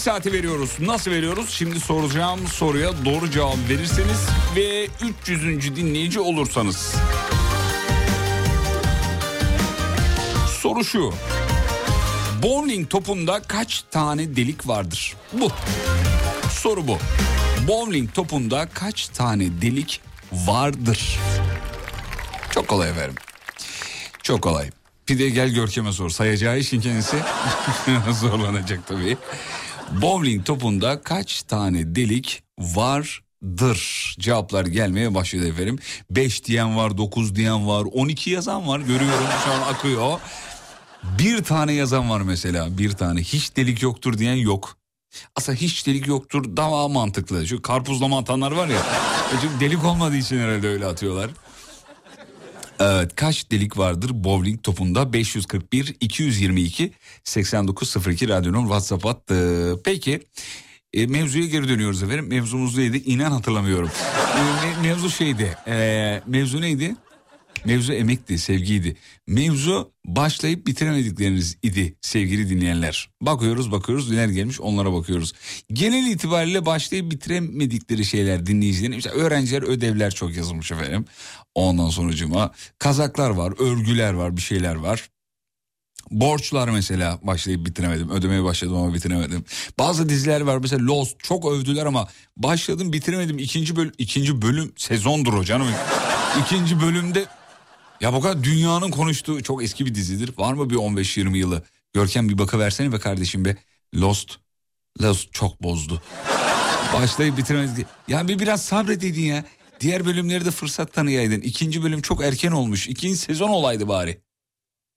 Erkek saati veriyoruz. Nasıl veriyoruz? Şimdi soracağım soruya doğru cevap verirseniz ve 300. dinleyici olursanız. Soru şu. Bowling topunda kaç tane delik vardır? Bu. Soru bu. Bowling topunda kaç tane delik vardır? Çok kolay efendim. Çok kolay. Bir de gel Görkem'e sor. Sayacağı işin kendisi <laughs> zorlanacak tabii. Bowling topunda kaç tane delik vardır? Cevaplar gelmeye başladı efendim. 5 diyen var, 9 diyen var, 12 yazan var. Görüyorum şu an akıyor. Bir tane yazan var mesela. Bir tane hiç delik yoktur diyen yok. Aslında hiç delik yoktur daha mantıklı. Şu karpuzlama atanlar var ya. Çünkü delik olmadığı için herhalde öyle atıyorlar. Evet kaç delik vardır bowling topunda 541 222 8902 radyonun WhatsApp hattı. Peki e, mevzuya geri dönüyoruz efendim. Mevzumuz neydi? İnan hatırlamıyorum. E, me- mevzu şeydi. E, mevzu neydi? Mevzu emekti, sevgiydi. Mevzu başlayıp bitiremedikleriniz idi sevgili dinleyenler. Bakıyoruz bakıyoruz neler gelmiş onlara bakıyoruz. Genel itibariyle başlayıp bitiremedikleri şeyler dinleyicilerin. Mesela öğrenciler ödevler çok yazılmış efendim. Ondan sonucuma kazaklar var, örgüler var, bir şeyler var. Borçlar mesela başlayıp bitiremedim. Ödemeye başladım ama bitiremedim. Bazı diziler var mesela Lost çok övdüler ama başladım bitiremedim. İkinci bölüm, ikinci bölüm sezondur o canım. İkinci bölümde ya bu kadar dünyanın konuştuğu çok eski bir dizidir. Var mı bir 15-20 yılı? Görkem bir bakıversene be kardeşim be. Lost. Lost çok bozdu. Başlayıp bitiremedik. Ya bir biraz sabredeydin ya. Diğer bölümleri de fırsat tanıyaydın. İkinci bölüm çok erken olmuş. İkinci sezon olaydı bari.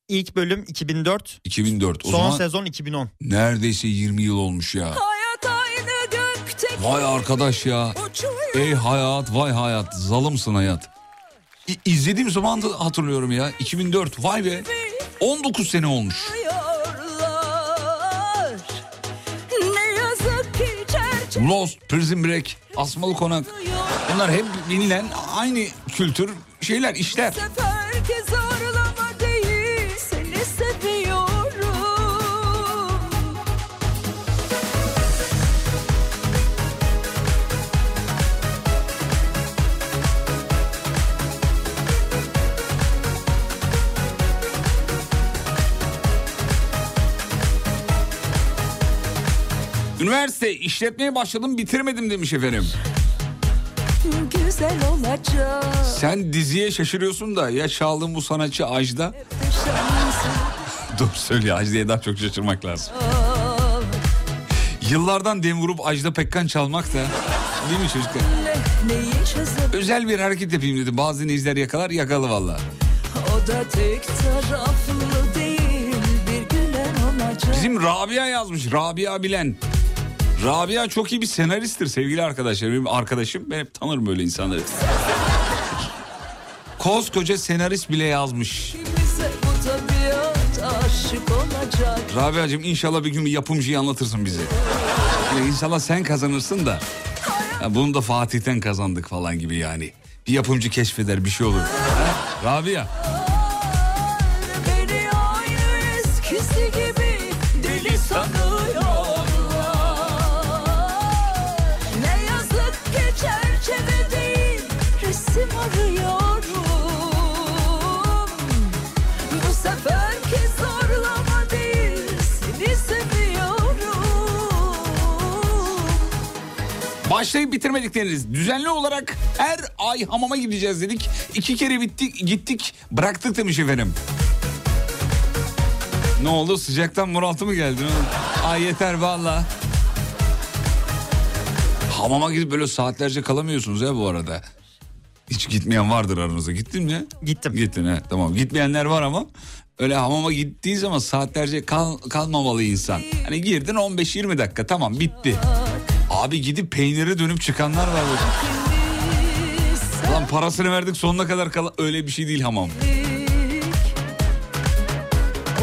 İlk bölüm 2004, 2004. O son zaman sezon 2010. neredeyse 20 yıl olmuş ya. Vay arkadaş ya. Ey hayat vay hayat zalımsın hayat. İ- izlediğim zaman da hatırlıyorum ya. 2004 vay be. 19 sene olmuş. Lost, Prison Break, Asmalı Konak. Bunlar hep bilinen aynı kültür şeyler, işler. Üniversite işletmeye başladım bitirmedim demiş efendim. Güzel olacak. Sen diziye şaşırıyorsun da ya çaldığın bu sanatçı Ajda. Doğru <laughs> söylüyor Ajda'ya daha çok şaşırmak lazım. Yıllardan dem vurup Ajda Pekkan çalmak da değil mi çocuklar? Özel bir hareket yapayım dedi. Bazı izler yakalar yakalı valla. o da tek taraflı değil bir gülen olacak. Bizim Rabia yazmış. Rabia Bilen. Rabia çok iyi bir senaristtir sevgili arkadaşlar. Benim arkadaşım ben hep tanırım böyle insanları. <laughs> Koskoca senarist bile yazmış. Rabia'cığım inşallah bir gün bir yapımcıyı anlatırsın bize. Yani inşallah sen kazanırsın da. Ya bunu da Fatih'ten kazandık falan gibi yani. Bir yapımcı keşfeder bir şey olur. Ha? Rabia. Başlayıp bitirmedikleriniz. Düzenli olarak her ay hamama gideceğiz dedik. İki kere bittik, gittik bıraktık demiş efendim. Ne oldu sıcaktan bunaltı mı geldi? Ay yeter valla. Hamama gidip böyle saatlerce kalamıyorsunuz ya bu arada. Hiç gitmeyen vardır aranızda. Gittin mi? Gittim. Gittin he tamam. Gitmeyenler var ama öyle hamama gittiği zaman saatlerce kal, kalmamalı insan. Hani girdin 15-20 dakika tamam bitti. Abi gidip peynire dönüp çıkanlar var. Lan parasını verdik sonuna kadar kal öyle bir şey değil hamam.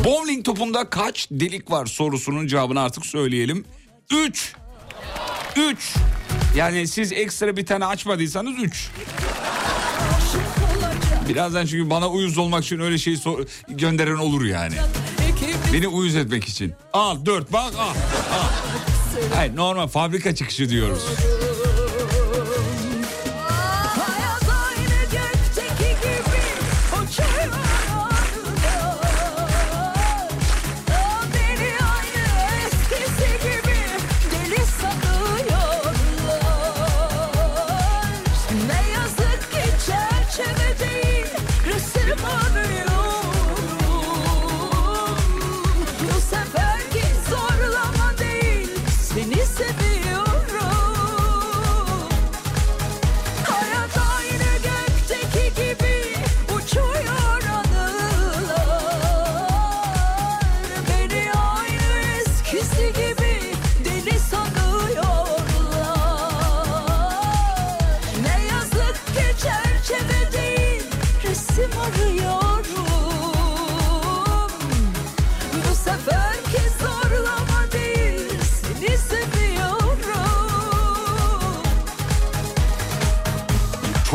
Bowling topunda kaç delik var sorusunun cevabını artık söyleyelim. 3. 3. Yani siz ekstra bir tane açmadıysanız 3. Birazdan çünkü bana uyuz olmak için öyle şey sor- gönderen olur yani. Beni uyuz etmek için. Al 4 bak al. al. Hayır normal fabrika çıkışı diyoruz.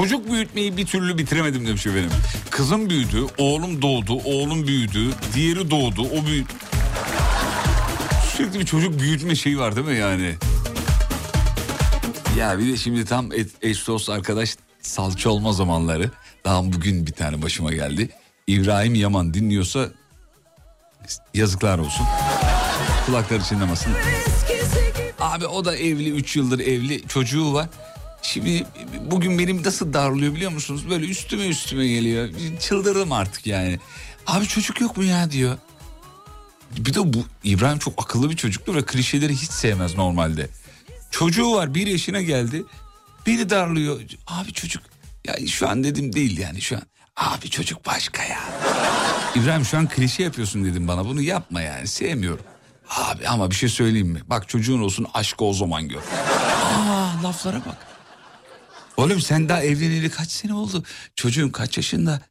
Çocuk büyütmeyi bir türlü bitiremedim demiş efendim. Kızım büyüdü, oğlum doğdu, oğlum büyüdü, diğeri doğdu, o büyüdü. Sürekli bir çocuk büyütme şeyi var değil mi yani? Ya bir de şimdi tam eş dost arkadaş salça olma zamanları. Daha bugün bir tane başıma geldi. İbrahim Yaman dinliyorsa yazıklar olsun. Kulakları çınlamasın. Abi o da evli 3 yıldır evli çocuğu var. Şimdi bugün benim nasıl darlıyor biliyor musunuz? Böyle üstüme üstüme geliyor. Çıldırdım artık yani. Abi çocuk yok mu ya diyor. Bir de bu İbrahim çok akıllı bir çocuktur ve klişeleri hiç sevmez normalde. Çocuğu var bir yaşına geldi. Beni darlıyor. Abi çocuk ya şu an dedim değil yani şu an. Abi çocuk başka ya. İbrahim şu an klişe yapıyorsun dedim bana. Bunu yapma yani sevmiyorum. Abi ama bir şey söyleyeyim mi? Bak çocuğun olsun aşkı o zaman gör. Aa laflara bak. Oğlum sen daha evleneli kaç sene oldu? Çocuğun kaç yaşında?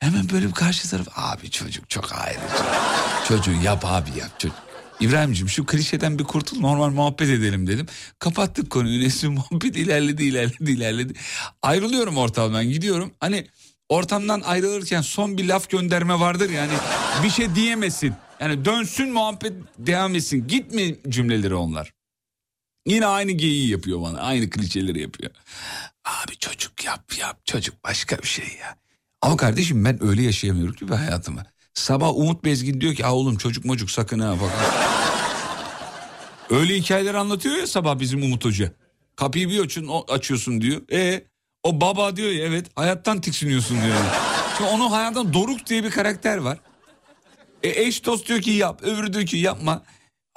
Hemen böyle bir karşı taraf. Abi çocuk çok ayrı. Çocuğu yap abi yap. Çocuk. İbrahim'cim şu klişeden bir kurtul normal muhabbet edelim dedim. Kapattık konuyu. Nesrin <laughs> muhabbet ilerledi ilerledi ilerledi. Ayrılıyorum ortamdan gidiyorum. Hani ortamdan ayrılırken son bir laf gönderme vardır yani. Bir şey diyemesin. Yani dönsün muhabbet devam etsin. Gitme cümleleri onlar. Yine aynı geyiği yapıyor bana. Aynı klişeleri yapıyor. Abi çocuk yap yap. Çocuk başka bir şey ya. Ama kardeşim ben öyle yaşayamıyorum ki ben hayatımı. Sabah Umut Bezgin diyor ki "Aa oğlum çocuk mocuk sakın ha bak. <laughs> öyle hikayeler anlatıyor ya sabah bizim Umut Hoca. Kapıyı bir açın, açıyorsun diyor. E o baba diyor ya evet hayattan tiksiniyorsun diyor. Şimdi onun hayattan Doruk diye bir karakter var. E, eş dost diyor ki yap öbürü diyor ki yapma.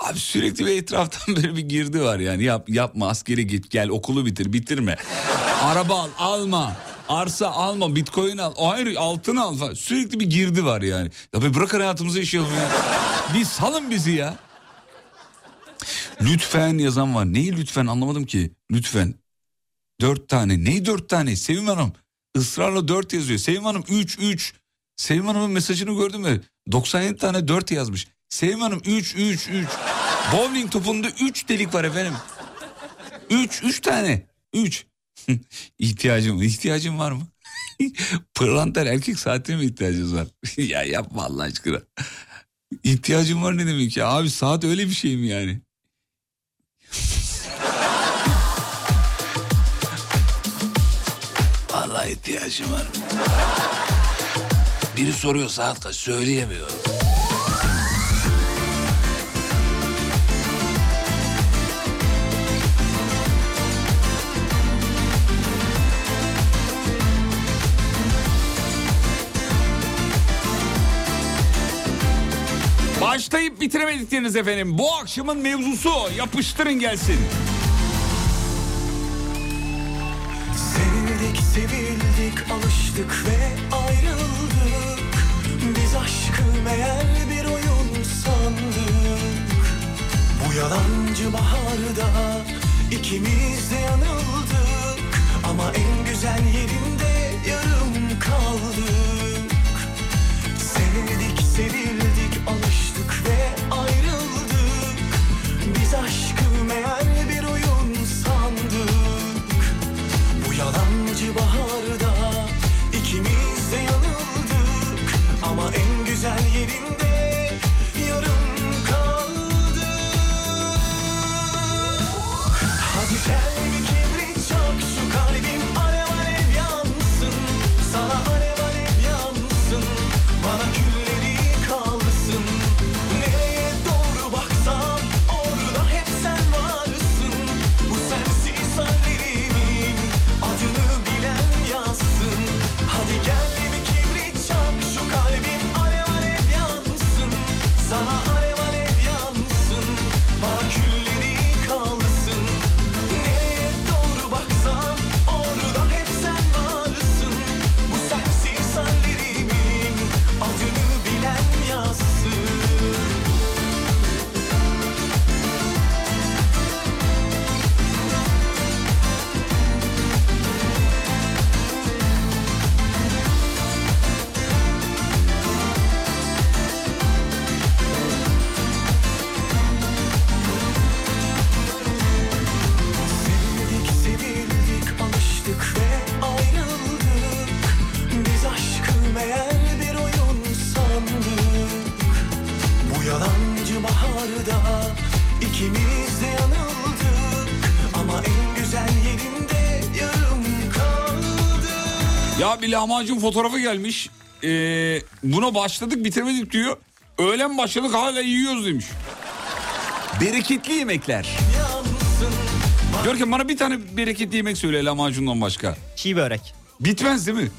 Abi sürekli bir etraftan <laughs> böyle bir girdi var yani yap yapma askere git gel okulu bitir bitirme. Araba al alma arsa alma bitcoin al hayır altın al falan. Sürekli bir girdi var yani. Ya be bırakın hayatımızı yaşayalım ya. Bir salın bizi ya. Lütfen yazan var. Neyi lütfen anlamadım ki. Lütfen. Dört tane. Neyi dört tane? Sevim Hanım. ısrarla dört yazıyor. Sevim Hanım üç üç. Sevim Hanım'ın mesajını gördün mü? 97 tane dört yazmış. Sevim Hanım üç üç üç. Bowling topunda üç delik var efendim. Üç, üç tane. Üç. <laughs> ihtiyacım, ihtiyacım var mı? <laughs> Pırlantar erkek saatine mi ihtiyacınız var? <laughs> ya yapma Allah aşkına. İhtiyacım var ne demek ya? Abi saat öyle bir şey mi yani? Vallahi ihtiyacım var. Biri soruyor saat kaç söyleyemiyorum. Başlayıp bitiremedikleriniz efendim. Bu akşamın mevzusu. Yapıştırın gelsin. Sevdik sevildik alıştık ve ayrıldık. Biz aşkı meğer bir oyun sandık. Bu yalancı baharda ikimiz de yanıldık. Ama en güzel yerinde yarım kaldık aşkı meğer bir lahmacun fotoğrafı gelmiş. Ee, buna başladık bitirmedik diyor. Öğlen başladık hala yiyoruz demiş. Bereketli yemekler. Ki bana bir tane bereketli yemek söyle lahmacundan başka. Çiğ börek. Bitmez değil mi?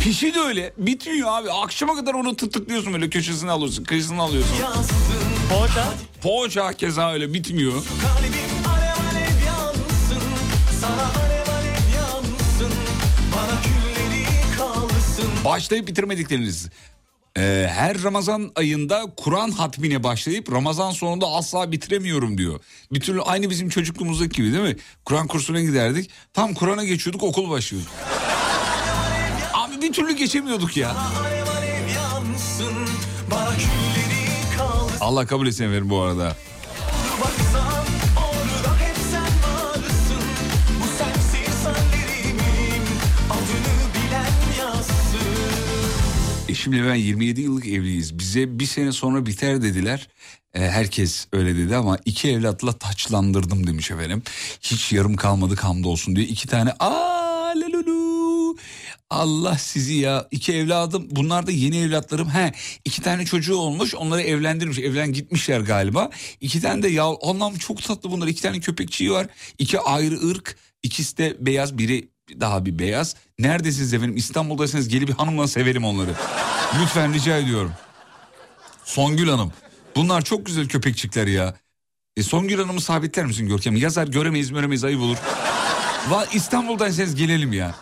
Pişi de öyle. Bitmiyor abi. Akşama kadar onu tıtıklıyorsun böyle köşesini alıyorsun, kıyısını alıyorsun. Poğaça. Poğaça keza öyle bitmiyor. Kalbim alev alev yansın Sana Başlayıp bitirmedikleriniz. Ee, her Ramazan ayında Kur'an hatmine başlayıp Ramazan sonunda asla bitiremiyorum diyor. Bir türlü aynı bizim çocukluğumuzdaki gibi değil mi? Kur'an kursuna giderdik. Tam Kur'an'a geçiyorduk okul başlıyordu. Abi bir türlü geçemiyorduk ya. Allah kabul etsin efendim bu arada. Eşimle ben 27 yıllık evliyiz. Bize bir sene sonra biter dediler. Ee, herkes öyle dedi ama iki evlatla taçlandırdım demiş efendim. Hiç yarım kalmadık hamdolsun diyor. İki tane aa lelulu. Allah sizi ya iki evladım bunlar da yeni evlatlarım. He iki tane çocuğu olmuş onları evlendirmiş evlen gitmişler galiba. İki tane de ya Allah'ım çok tatlı bunlar iki tane köpekçiği var. İki ayrı ırk ikisi de beyaz biri daha bir beyaz. Neredesiniz efendim İstanbul'daysanız gelip bir hanımla severim onları. Lütfen rica ediyorum. Songül Hanım. Bunlar çok güzel köpekçikler ya. E Songül Hanım'ı sabitler misin Görkem? Yazar göremeyiz göremeyiz ayıp olur. Va İstanbul'daysanız gelelim ya.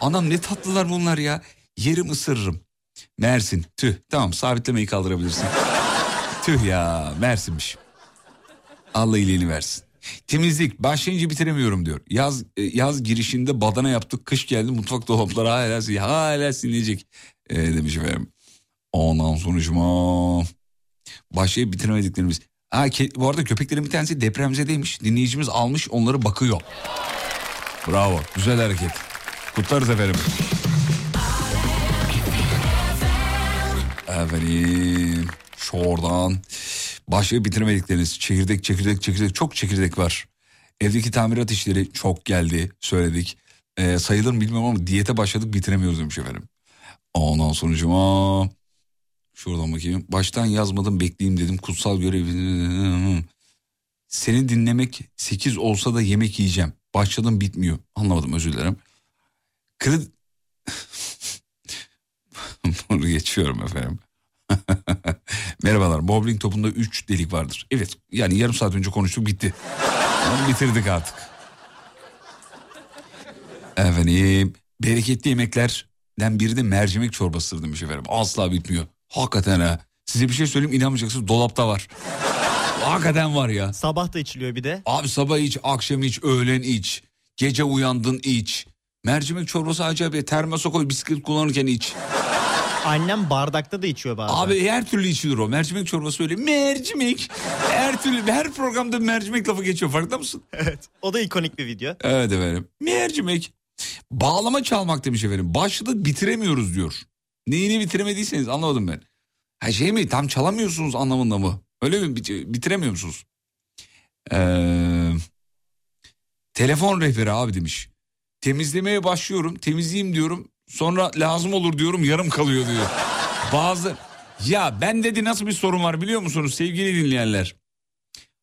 Anam ne tatlılar bunlar ya. Yerim ısırırım. Mersin. Tüh tamam sabitlemeyi kaldırabilirsin. Tüh ya Mersin'miş. Allah iyiliğini versin. Temizlik başlayınca bitiremiyorum diyor. Yaz e, yaz girişinde badana yaptık kış geldi mutfak dolapları hala hala silinecek e, demiş efendim. Ondan sonucuma başlayıp bitiremediklerimiz. Ha, ke- bu arada köpeklerin bir tanesi depremzedeymiş. Dinleyicimiz almış onları bakıyor. Bravo güzel hareket. Kutlarız efendim. Efendim şuradan başlayıp bitiremedikleriniz çekirdek çekirdek çekirdek çok çekirdek var. Evdeki tamirat işleri çok geldi söyledik. Ee, sayılır mı bilmiyorum ama diyete başladık bitiremiyoruz demiş efendim. Ondan sonucuma şuradan bakayım. Baştan yazmadım bekleyeyim dedim kutsal görev. Seni dinlemek 8 olsa da yemek yiyeceğim. Başladım bitmiyor. Anlamadım özür dilerim. Kredi... <laughs> Bunu geçiyorum efendim. <laughs> Merhabalar. Bowling topunda 3 delik vardır. Evet yani yarım saat önce konuştuk bitti. Onu bitirdik artık. Efendim bereketli yemeklerden biri de mercimek çorbasıdır demiş efendim. Asla bitmiyor. Hakikaten ha. Size bir şey söyleyeyim inanmayacaksınız dolapta var. Hakikaten var ya. Sabah da içiliyor bir de. Abi sabah iç, akşam iç, öğlen iç. Gece uyandın iç. Mercimek çorbası acayip. Termosa koy bisiklet kullanırken iç. Annem bardakta da içiyor bazen. Abi her türlü içilir o. Mercimek çorbası öyle. Mercimek. Her türlü her programda mercimek lafı geçiyor farkında mısın? Evet. O da ikonik bir video. Evet efendim. Mercimek. Bağlama çalmak demiş efendim. Başladık bitiremiyoruz diyor. Neyini bitiremediyseniz anlamadım ben. Ha şey mi tam çalamıyorsunuz anlamında mı? Öyle mi Bit- bitiremiyor musunuz? Ee, telefon rehberi abi demiş. Temizlemeye başlıyorum temizleyeyim diyorum. Sonra lazım olur diyorum yarım kalıyor diyor. Bazı ya ben dedi nasıl bir sorun var biliyor musunuz sevgili dinleyenler?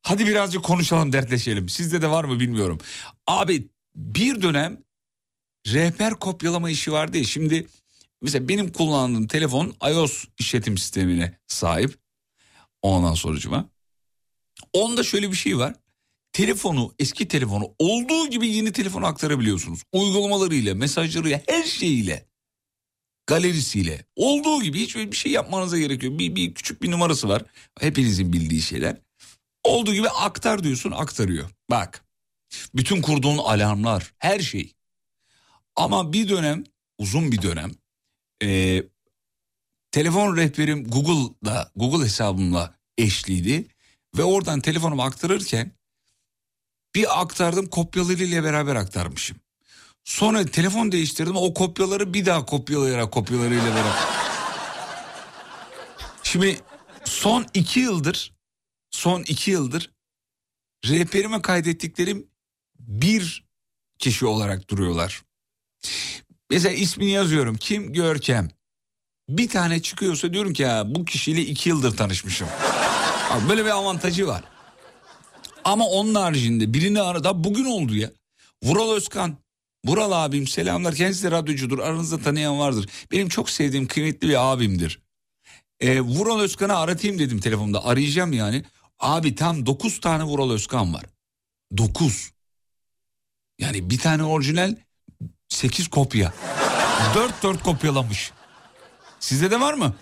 Hadi birazcık konuşalım dertleşelim. Sizde de var mı bilmiyorum. Abi bir dönem rehber kopyalama işi vardı ya şimdi mesela benim kullandığım telefon iOS işletim sistemine sahip. Ondan sonucuma. Onda şöyle bir şey var. Telefonu eski telefonu olduğu gibi yeni telefona aktarabiliyorsunuz. Uygulamalarıyla, mesajlarıyla, her şeyiyle. Galerisiyle. Olduğu gibi hiç bir şey yapmanıza gerekiyor. Bir, bir küçük bir numarası var. Hepinizin bildiği şeyler. Olduğu gibi aktar diyorsun aktarıyor. Bak. Bütün kurduğun alarmlar her şey. Ama bir dönem uzun bir dönem e, telefon rehberim Google'da Google hesabımla eşliydi. Ve oradan telefonumu aktarırken bir aktardım kopyalarıyla beraber aktarmışım. Sonra telefon değiştirdim o kopyaları bir daha kopyalayarak kopyalarıyla beraber. Şimdi son iki yıldır son iki yıldır rehberime kaydettiklerim bir kişi olarak duruyorlar. Mesela ismini yazıyorum kim Görkem. Bir tane çıkıyorsa diyorum ki ya bu kişiyle iki yıldır tanışmışım. Böyle bir avantajı var. Ama onun haricinde birini arada bugün oldu ya. Vural Özkan. Vural abim selamlar. Kendisi de radyocudur. Aranızda tanıyan vardır. Benim çok sevdiğim kıymetli bir abimdir. Ee, Vural Özkan'ı aratayım dedim telefonda. Arayacağım yani. Abi tam 9 tane Vural Özkan var. 9. Yani bir tane orijinal 8 kopya. 4 4 kopyalamış. Sizde de var mı?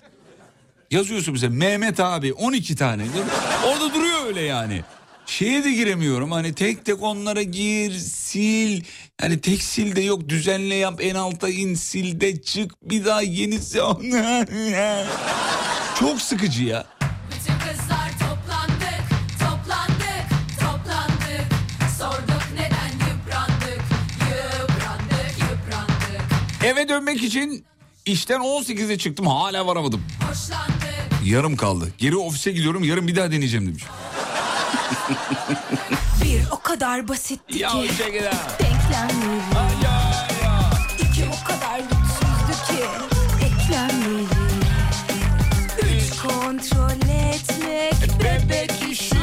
Yazıyorsun bize Mehmet abi 12 tane. Orada duruyor öyle yani. Şeye de giremiyorum hani tek tek onlara gir sil. Yani tek sil de yok düzenle yap en alta in sil de çık bir daha yenisi. <laughs> Çok sıkıcı ya. Bütün kızlar toplandık, toplandık, toplandık. Sorduk neden yıprandık, yıprandık, yıprandık. Eve dönmek için işten 18'de çıktım hala varamadım. Hoşlandık, Yarım kaldı. Geri ofise gidiyorum yarın bir daha deneyeceğim demiş. <laughs> bir o kadar basitti Ya ki çek it out. denklemleri. İki o kadar güçsüzdü ki eklemleri. Üç kontrol etmek bebek işi.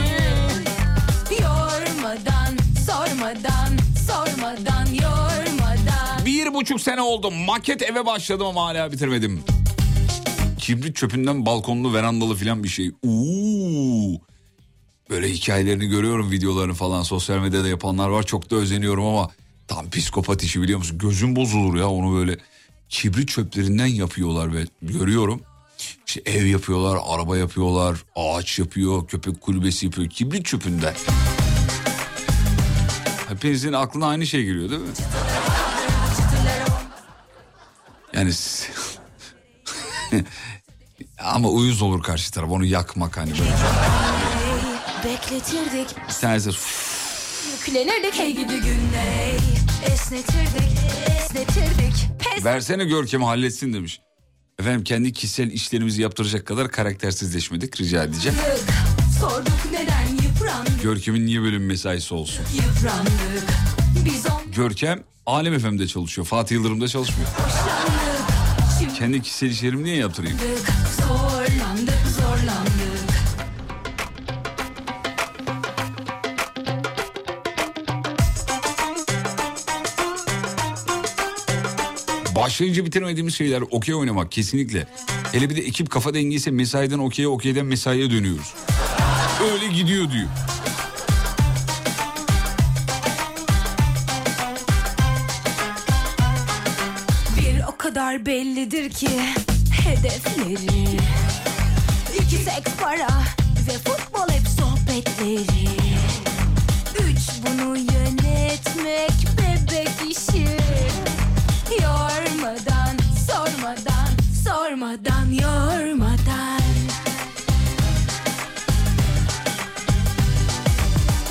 Yormadan, sormadan, sormadan, yormadan. Bir buçuk sene oldu. Maket eve başladım ama hala bitirmedim. Kibrit çöpünden balkonlu verandalı filan bir şey. Uuu. Böyle hikayelerini görüyorum videolarını falan sosyal medyada yapanlar var. Çok da özeniyorum ama tam psikopat işi biliyor musun? Gözüm bozulur ya onu böyle kibrit çöplerinden yapıyorlar ve görüyorum. İşte ev yapıyorlar, araba yapıyorlar, ağaç yapıyor, köpek kulübesi yapıyor. Kibrit çöpünden. Hepinizin aklına aynı şey geliyor değil mi? Yani <laughs> ama uyuz olur karşı taraf onu yakmak hani böyle. Bekletirdik, tanesi yüklenirdik hey gidi günler. Esnetirdik, esnetirdik. Pes versene Görkem'i halletsin demiş. Efendim kendi kişisel işlerimizi yaptıracak kadar karaktersizleşmedik rica edeceğim. Sorduk neden yıprandık, Görkem'in niye bir mesaisi olsun? yıprandık. Biz on Görkem Alem FM'de çalışıyor. Fatih Yıldırım'da çalışmıyor. hoşlandık, şimdi Kendi kişisel işlerimi niye yaptırayım? zorlandık, Başlayınca bitiremediğimiz şeyler okey oynamak kesinlikle. Hele bir de ekip kafa dengiyse mesaiden okey'e okeyden mesaiye dönüyoruz. Öyle gidiyor diyor. Bir o kadar bellidir ki hedefleri İki seks para ve futbol hep sohbetleri Üç bunu yönetmek bebek işi Yormadan, sormadan, sormadan, yormadan.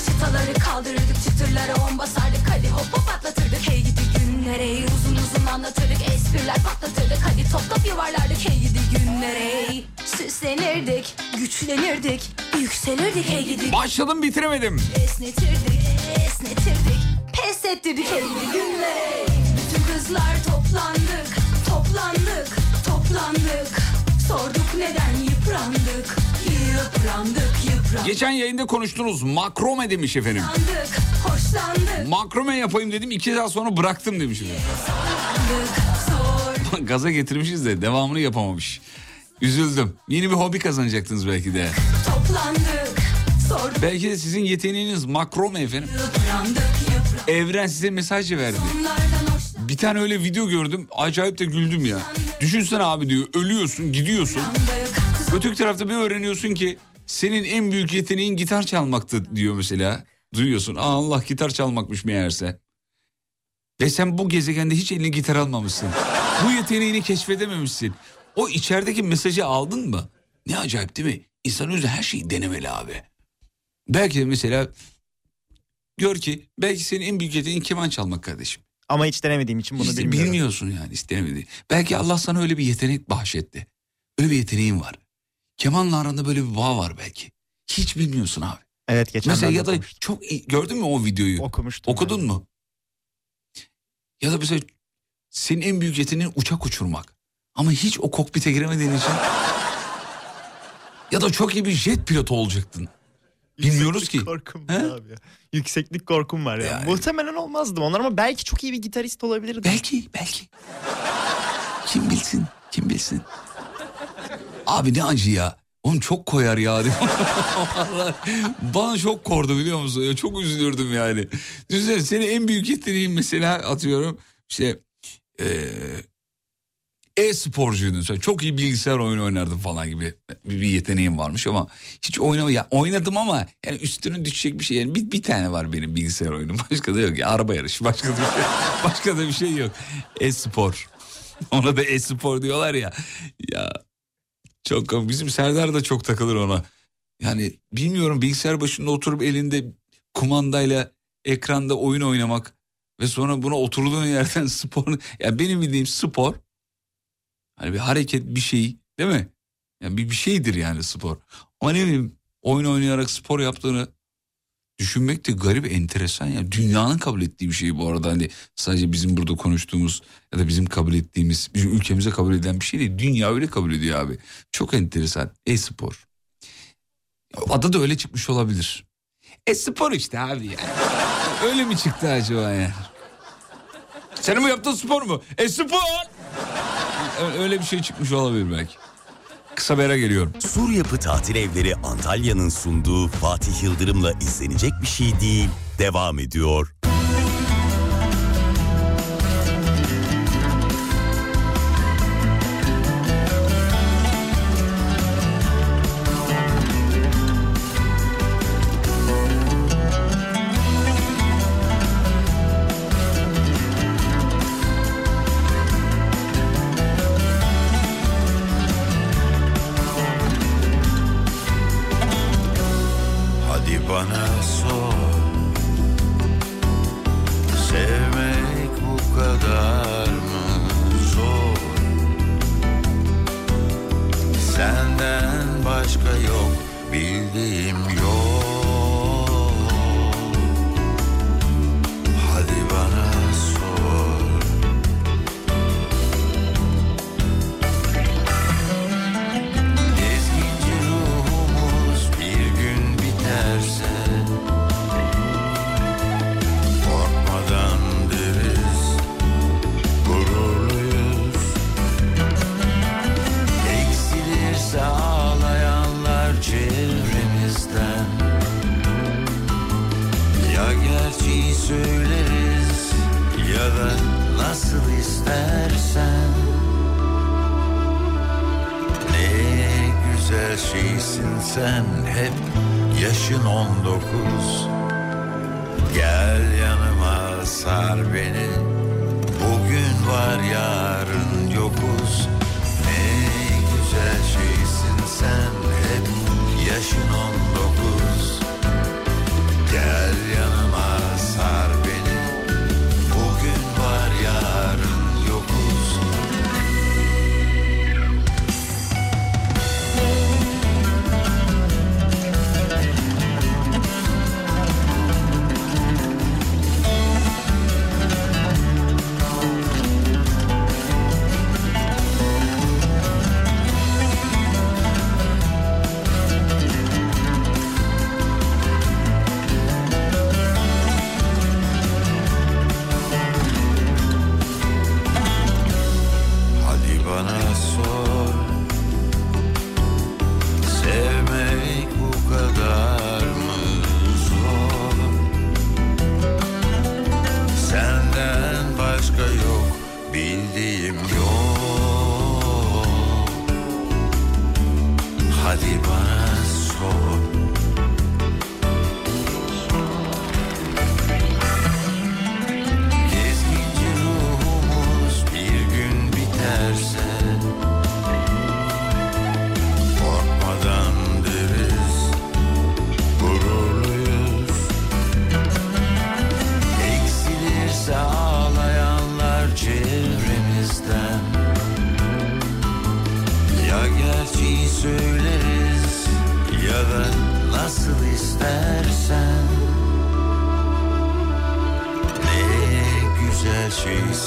Çıtaları kaldırırdık çıtırlara on basardık. Hadi hop hop atlatırdık hey gidi günlere Uzun uzun anlatırdık. Espriler patlatırdık. Hadi top top yuvarlardık. Hey gidi günlere Süslenirdik, güçlenirdik, yükselirdik. Hey gidi Başladım bitiremedim. Esnetirdik, esnetirdik, pes ettirdik. Hey gidi günlere kızlar toplandık, toplandık, toplandık Sorduk neden yıprandık, yıprandık, yıprandık Geçen yayında konuştunuz makrome demiş efendim. Hoşlandık, hoşlandık, Makrome yapayım dedim iki saat sonra bıraktım demiş. efendim. <laughs> Gaza getirmişiz de devamını yapamamış. Üzüldüm. Yeni bir hobi kazanacaktınız belki de. toplandık, sorduk Belki de sizin yeteneğiniz makrome efendim. yıprandık, yıprandık Evren size mesaj verdi. Hoşlandık, Bir tane öyle video gördüm. Acayip de güldüm ya. Düşünsene abi diyor ölüyorsun gidiyorsun. Öteki tarafta bir öğreniyorsun ki senin en büyük yeteneğin gitar çalmaktı diyor mesela. Duyuyorsun Aa, Allah gitar çalmakmış meğerse. Ve sen bu gezegende hiç eline gitar almamışsın. Bu yeteneğini keşfedememişsin. O içerideki mesajı aldın mı? Ne acayip değil mi? İnsan özü her şeyi denemeli abi. Belki de mesela gör ki belki senin en büyük yeteneğin keman çalmak kardeşim. Ama hiç denemediğim için bunu İşte bilmiyorum. bilmiyorsun yani istemedi. Belki Allah sana öyle bir yetenek bahşetti. Öyle bir yeteneğin var. Kemanla aranda böyle bir bağ var belki. Hiç bilmiyorsun abi. Evet geçen Mesela ya da okumuştum. çok gördün mü o videoyu? okumuştum. Okudun yani. mu? Ya da mesela senin en büyük yeteneğin uçak uçurmak. Ama hiç o kokpite giremediğin için. ya da çok iyi bir jet pilotu olacaktın. Bilmiyoruz ki. korkum var abi ya. Yükseklik korkum var ya. Yani. Muhtemelen olmazdım onlar ama belki çok iyi bir gitarist olabilirdim. Belki, belki. Kim bilsin, kim bilsin. Abi ne acı ya. Oğlum çok koyar ya. <laughs> Vallahi Bana çok kordu biliyor musun? Ya çok üzülürdüm yani. Düşünsene senin en büyük yeteneğin mesela atıyorum işte eee, e-sporcuydun. Çok iyi bilgisayar oyunu oynardın falan gibi bir, yeteneğin varmış ama hiç oynama ya oynadım ama yani üstüne düşecek bir şey yani bir, bir tane var benim bilgisayar oyunum. <laughs> Başka da yok ya araba yarışı başka da bir şey, <laughs> başka da bir şey yok. E-spor. <laughs> Ona da e-spor diyorlar ya. Ya çok bizim Serdar da çok takılır ona. Yani bilmiyorum bilgisayar başında oturup elinde kumandayla ekranda oyun oynamak ve sonra buna oturduğun yerden spor. Ya benim bildiğim spor hani bir hareket bir şey değil mi? Yani bir, bir şeydir yani spor. Ama ne bileyim oyun oynayarak spor yaptığını düşünmek de garip enteresan ya. Dünyanın kabul ettiği bir şey bu arada. Hani sadece bizim burada konuştuğumuz ya da bizim kabul ettiğimiz, bizim ülkemize kabul edilen bir şey değil. Dünya öyle kabul ediyor abi. Çok enteresan. E-spor. Adı da öyle çıkmış olabilir. E-spor işte abi yani. <laughs> öyle mi çıktı acaba yani? Senin bu yaptığın spor mu? E-spor! Öyle bir şey çıkmış olabilir belki. Kısa bir ara geliyorum. Sur Yapı Tatil Evleri Antalya'nın sunduğu Fatih Yıldırım'la izlenecek bir şey değil. Devam ediyor.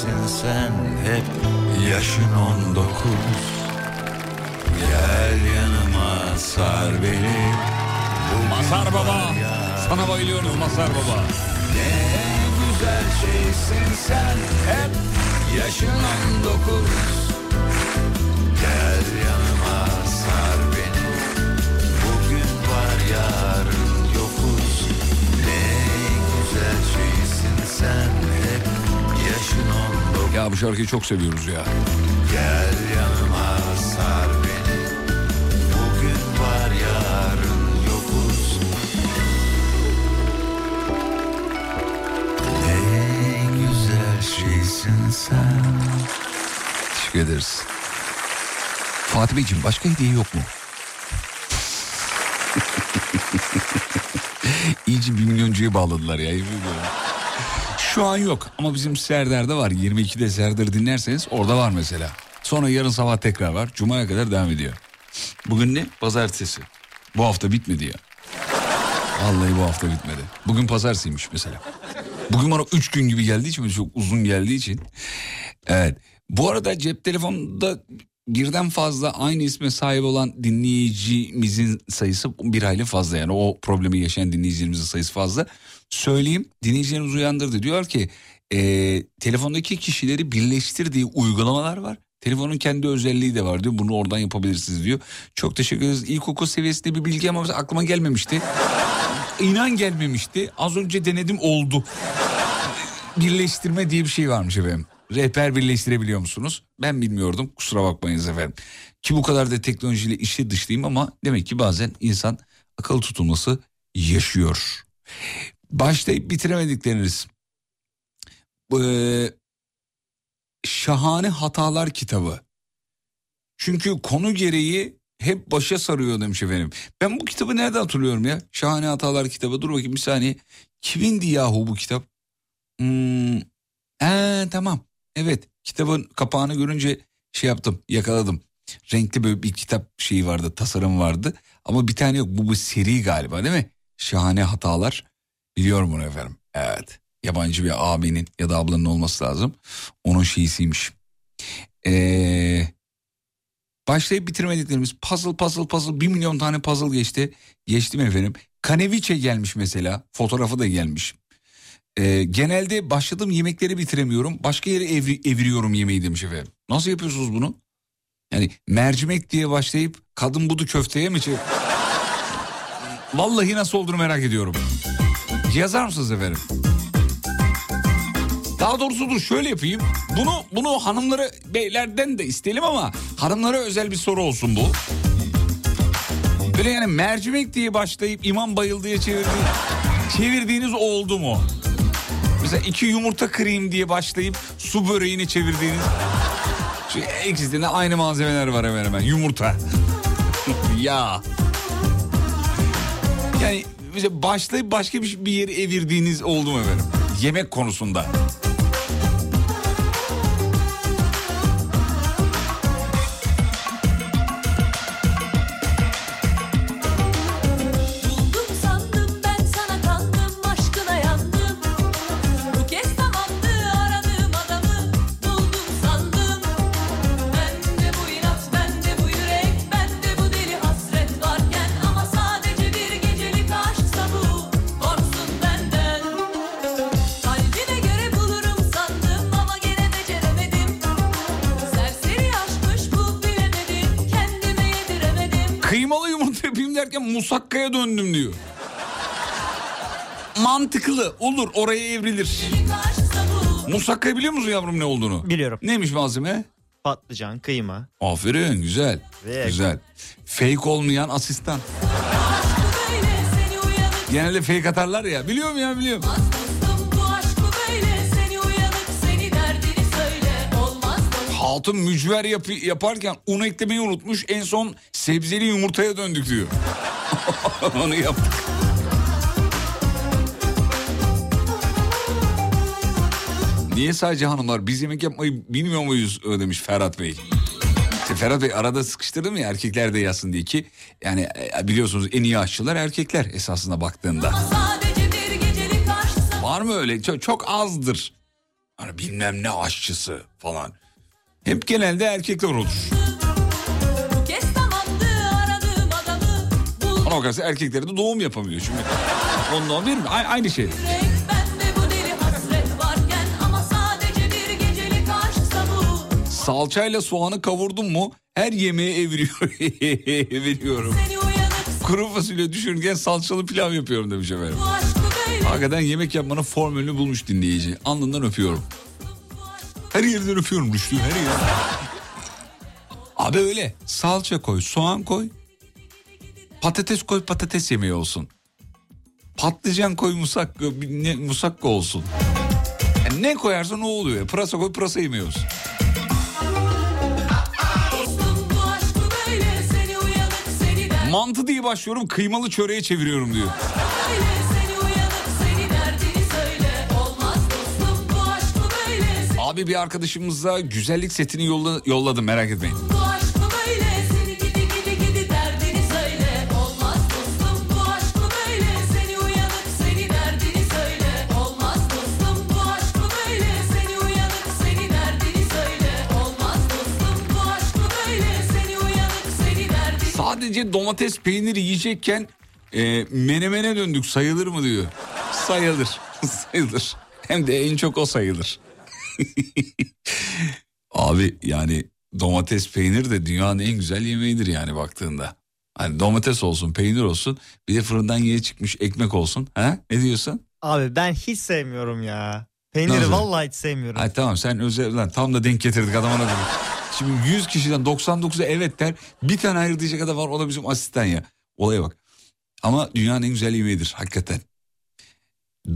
Şeysin sen hep yaşın on dokuz. Gel yanıma sar beni. Masar Baba. Sana bayılıyoruz Masar Baba. Ne güzel şeysin sen hep yaşın on dokuz. Gel yanıma sar beni. Bugün var yarın yokuz. Ne güzel şeysin sen Ya bu şarkıyı çok seviyoruz ya. Gel yanıma sar beni Bugün var yarın yokuz Ne güzel şeysin sen Teşekkür ederiz. Fatih Beyciğim başka hediye yok mu? <laughs> İyice bir milyoncuya bağladılar ya. yemin. Şu an yok ama bizim Serdar'da var. 22'de Serdar dinlerseniz orada var mesela. Sonra yarın sabah tekrar var. Cuma'ya kadar devam ediyor. Bugün ne? Pazartesi. Bu hafta bitmedi ya. Vallahi bu hafta bitmedi. Bugün pazartesiymiş mesela. Bugün bana 3 gün gibi geldiği için çok uzun geldiği için. Evet. Bu arada cep telefonunda birden fazla aynı isme sahip olan dinleyicimizin sayısı bir hayli fazla yani o problemi yaşayan dinleyicilerimizin sayısı fazla. Söyleyeyim dinleyicilerimiz uyandırdı diyorlar ki e, telefondaki kişileri birleştirdiği uygulamalar var. Telefonun kendi özelliği de var diyor bunu oradan yapabilirsiniz diyor. Çok teşekkür ederiz. İlkokul seviyesinde bir bilgi ama aklıma gelmemişti. İnan gelmemişti. Az önce denedim oldu. Birleştirme diye bir şey varmış efendim. Rehber birleştirebiliyor musunuz? Ben bilmiyordum. Kusura bakmayınız efendim. Ki bu kadar da teknolojiyle işi dışlayayım ama demek ki bazen insan akıl tutulması yaşıyor. Başlayıp bitiremedikleriniz. Ee, Şahane Hatalar kitabı. Çünkü konu gereği hep başa sarıyor demiş efendim. Ben bu kitabı nerede hatırlıyorum ya? Şahane Hatalar kitabı. Dur bakayım bir saniye. Kimindi yahu bu kitap? Hmm, ee, tamam. Evet kitabın kapağını görünce şey yaptım yakaladım. Renkli böyle bir kitap şeyi vardı tasarım vardı. Ama bir tane yok bu bu seri galiba değil mi? Şahane hatalar. Biliyorum bunu efendim. Evet. Yabancı bir abinin ya da ablanın olması lazım. Onun şeysiymiş. Ee, başlayıp bitirmediklerimiz puzzle puzzle puzzle bir milyon tane puzzle geçti. Geçtim efendim. Kaneviçe gelmiş mesela. Fotoğrafı da gelmiş. Ee, genelde başladığım yemekleri bitiremiyorum. Başka yere evri, eviriyorum yemeği demiş efendim. Nasıl yapıyorsunuz bunu? Yani mercimek diye başlayıp kadın budu köfteye mi çevir? <laughs> Vallahi nasıl olduğunu merak ediyorum. Yazar mısınız efendim? Daha doğrusu dur şöyle yapayım. Bunu bunu hanımları beylerden de isteyelim ama hanımlara özel bir soru olsun bu. Böyle yani mercimek diye başlayıp imam bayıldıya çevirdiği, çevirdiğiniz oldu mu? Mesela iki yumurta kırayım diye başlayıp su böreğini çevirdiğiniz. Çünkü ikisinde aynı malzemeler var hemen hemen. Yumurta. <laughs> ya. Yani başlayıp başka bir, bir yere evirdiğiniz oldu mu efendim? Yemek konusunda. Mantıklı olur oraya evrilir. Musakka biliyor musun yavrum ne olduğunu? Biliyorum. Neymiş malzeme? Patlıcan, kıyma. Aferin güzel. Ve- Güzel. Fake olmayan asistan. Genelde fake atarlar ya. Biliyorum ya biliyorum. Hatun mücver yapı- yaparken un eklemeyi unutmuş. En son sebzeli yumurtaya döndük diyor. <laughs> Onu yaptık. Niye sadece hanımlar biz yemek yapmayı bilmiyor muyuz e, demiş Ferhat Bey. İşte Ferhat Bey arada sıkıştırdım ya erkekler de yazsın diye ki yani e, biliyorsunuz en iyi aşçılar erkekler esasında baktığında. Bir Var mı öyle? Çok, çok azdır. Hani bilmem ne aşçısı falan. Hep genelde erkekler olur. Ona bakarsa erkekler de doğum yapamıyor çünkü. Ondan değil mi? A- aynı şey. Salçayla soğanı kavurdum mu her yemeğe eviriyor. <laughs> eviriyorum. Kuru fasulye düşürürken salçalı pilav yapıyorum demiş efendim. Hakikaten yemek yapmanın formülünü bulmuş dinleyici. Alnından öpüyorum. Her yerden öpüyorum Rüştü her yer. <laughs> Abi öyle salça koy soğan koy. Patates koy patates yemeği olsun. Patlıcan koy musakka, ne, musakka olsun. Yani ne koyarsan o oluyor. Pırasa koy pırasa yemeği Mantı diye başlıyorum kıymalı çöreğe çeviriyorum diyor. Abi bir arkadaşımıza güzellik setini yolla, yolladım merak etmeyin. Sadece domates peyniri yiyecekken e, menemene döndük sayılır mı diyor. Sayılır <laughs> sayılır. Hem de en çok o sayılır. <laughs> Abi yani domates peynir de dünyanın en güzel yemeğidir yani baktığında. Hani domates olsun peynir olsun bir de fırından yeni çıkmış ekmek olsun. Ha? Ne diyorsun? Abi ben hiç sevmiyorum ya. Peyniri Nasıl? vallahi hiç sevmiyorum. Ay tamam sen özel lan tam da denk getirdik adamına dedi. Şimdi 100 kişiden 99'u evet der. Bir tane hayır diyecek var o da bizim asistan ya. Olaya bak. Ama dünyanın en güzel yemeğidir hakikaten.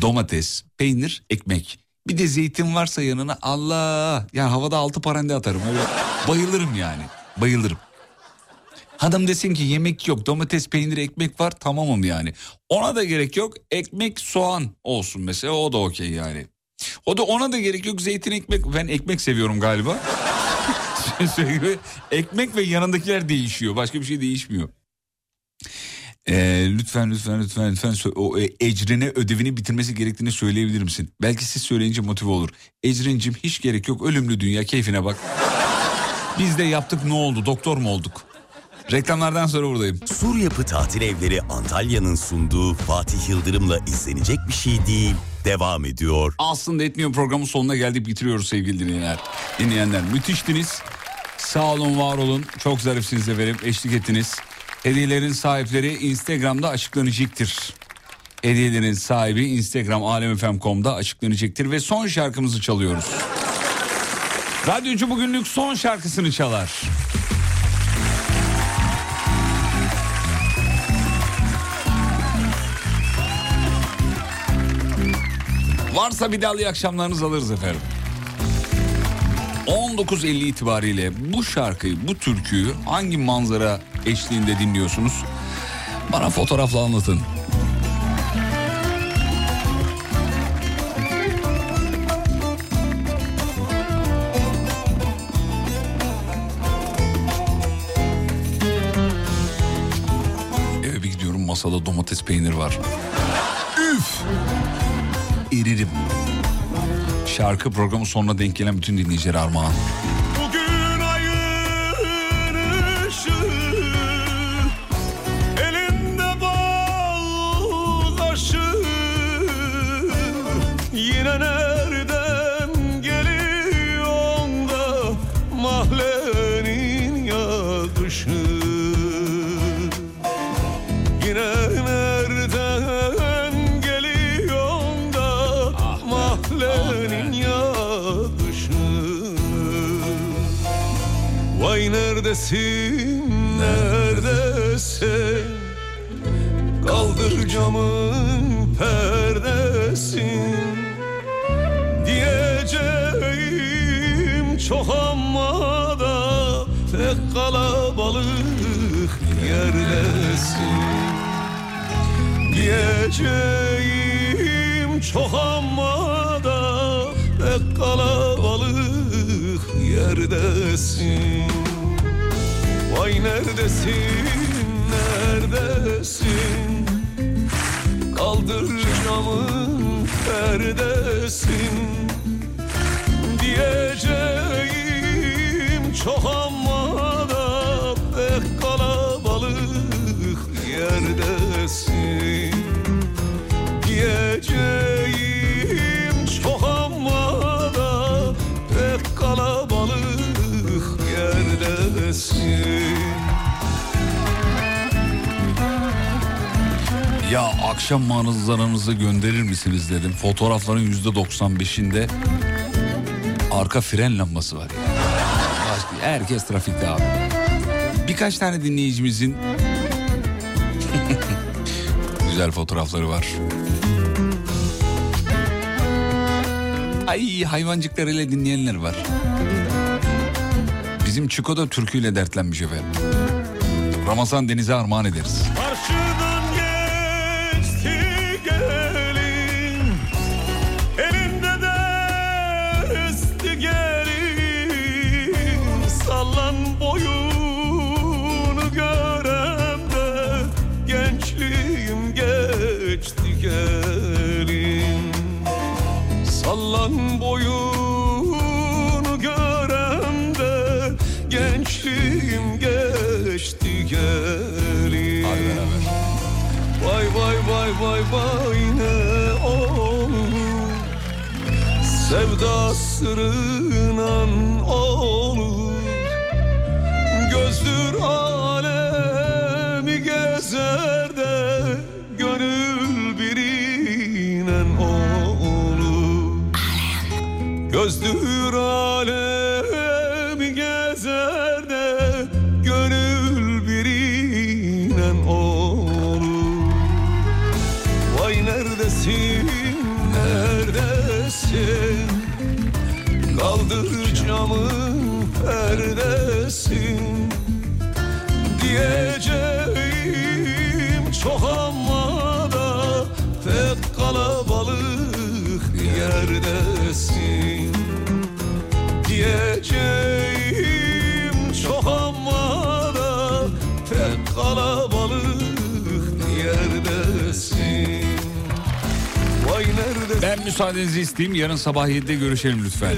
Domates, peynir, ekmek. Bir de zeytin varsa yanına Allah. Yani havada altı parende atarım. Öyle bayılırım yani. Bayılırım. Adam desin ki yemek yok domates peynir ekmek var tamamım yani. Ona da gerek yok ekmek soğan olsun mesela o da okey yani. O da ona da gerek yok zeytin ekmek ben ekmek seviyorum galiba. Ekmek ve yanındakiler değişiyor başka bir şey değişmiyor. Ee, lütfen lütfen lütfen lütfen o e, Ecrin'e ödevini bitirmesi gerektiğini söyleyebilir misin? Belki siz söyleyince motive olur. Ecrin'cim hiç gerek yok ölümlü dünya keyfine bak. Biz de yaptık ne oldu doktor mu olduk? Reklamlardan sonra buradayım. Sur Yapı Tatil Evleri Antalya'nın sunduğu Fatih Yıldırım'la izlenecek bir şey değil. Devam ediyor. Aslında etmiyor programın sonuna geldik bitiriyoruz sevgili dinleyenler. Dinleyenler müthiştiniz. Sağ olun var olun. Çok zarifsiniz efendim. Eşlik ettiniz. Hediyelerin sahipleri Instagram'da açıklanacaktır. Hediyelerin sahibi Instagram alemfm.com'da açıklanacaktır ve son şarkımızı çalıyoruz. Radyocu bugünlük son şarkısını çalar. Varsa bir daha iyi akşamlarınızı alırız efendim. 19.50 itibariyle bu şarkıyı, bu türküyü hangi manzara eşliğinde dinliyorsunuz? Bana fotoğrafla anlatın. Eve bir gidiyorum masada domates peynir var. Üf! Eririm. Şarkı programı sonuna denk gelen bütün dinleyiciler armağan. Diyeceğim çok ama da Pek kalabalık yerdesin. Vay neredesin, neredesin? Kaldır camın perdesin Ya akşam manzaranızı gönderir misiniz dedim. Fotoğrafların yüzde 95'inde arka fren lambası var ya. Başka- Herkes trafikte abi. birkaç tane dinleyicimizin <laughs> güzel fotoğrafları var. Ay hayvancıklarıyla dinleyenler var. Bizim Çiko da türküyle dertlenmiş efendim. Ramazan Deniz'e armağan ederiz. Karşıdan vay vay vay ne olur Sevda sırrınan müsaadenizi isteyeyim yarın sabah 7'de görüşelim lütfen.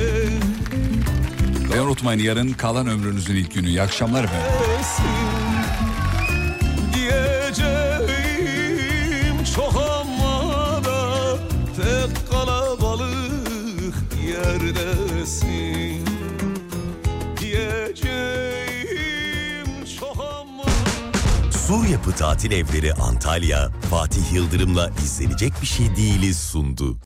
Ve unutmayın yarın kalan ömrünüzün ilk günü. İyi akşamlar efendim. Diyeceğim çok ama da Pek kalabalık yerdesin Sur Yapı Tatil Evleri Antalya, Fatih Yıldırım'la izlenecek bir şey değiliz sundu.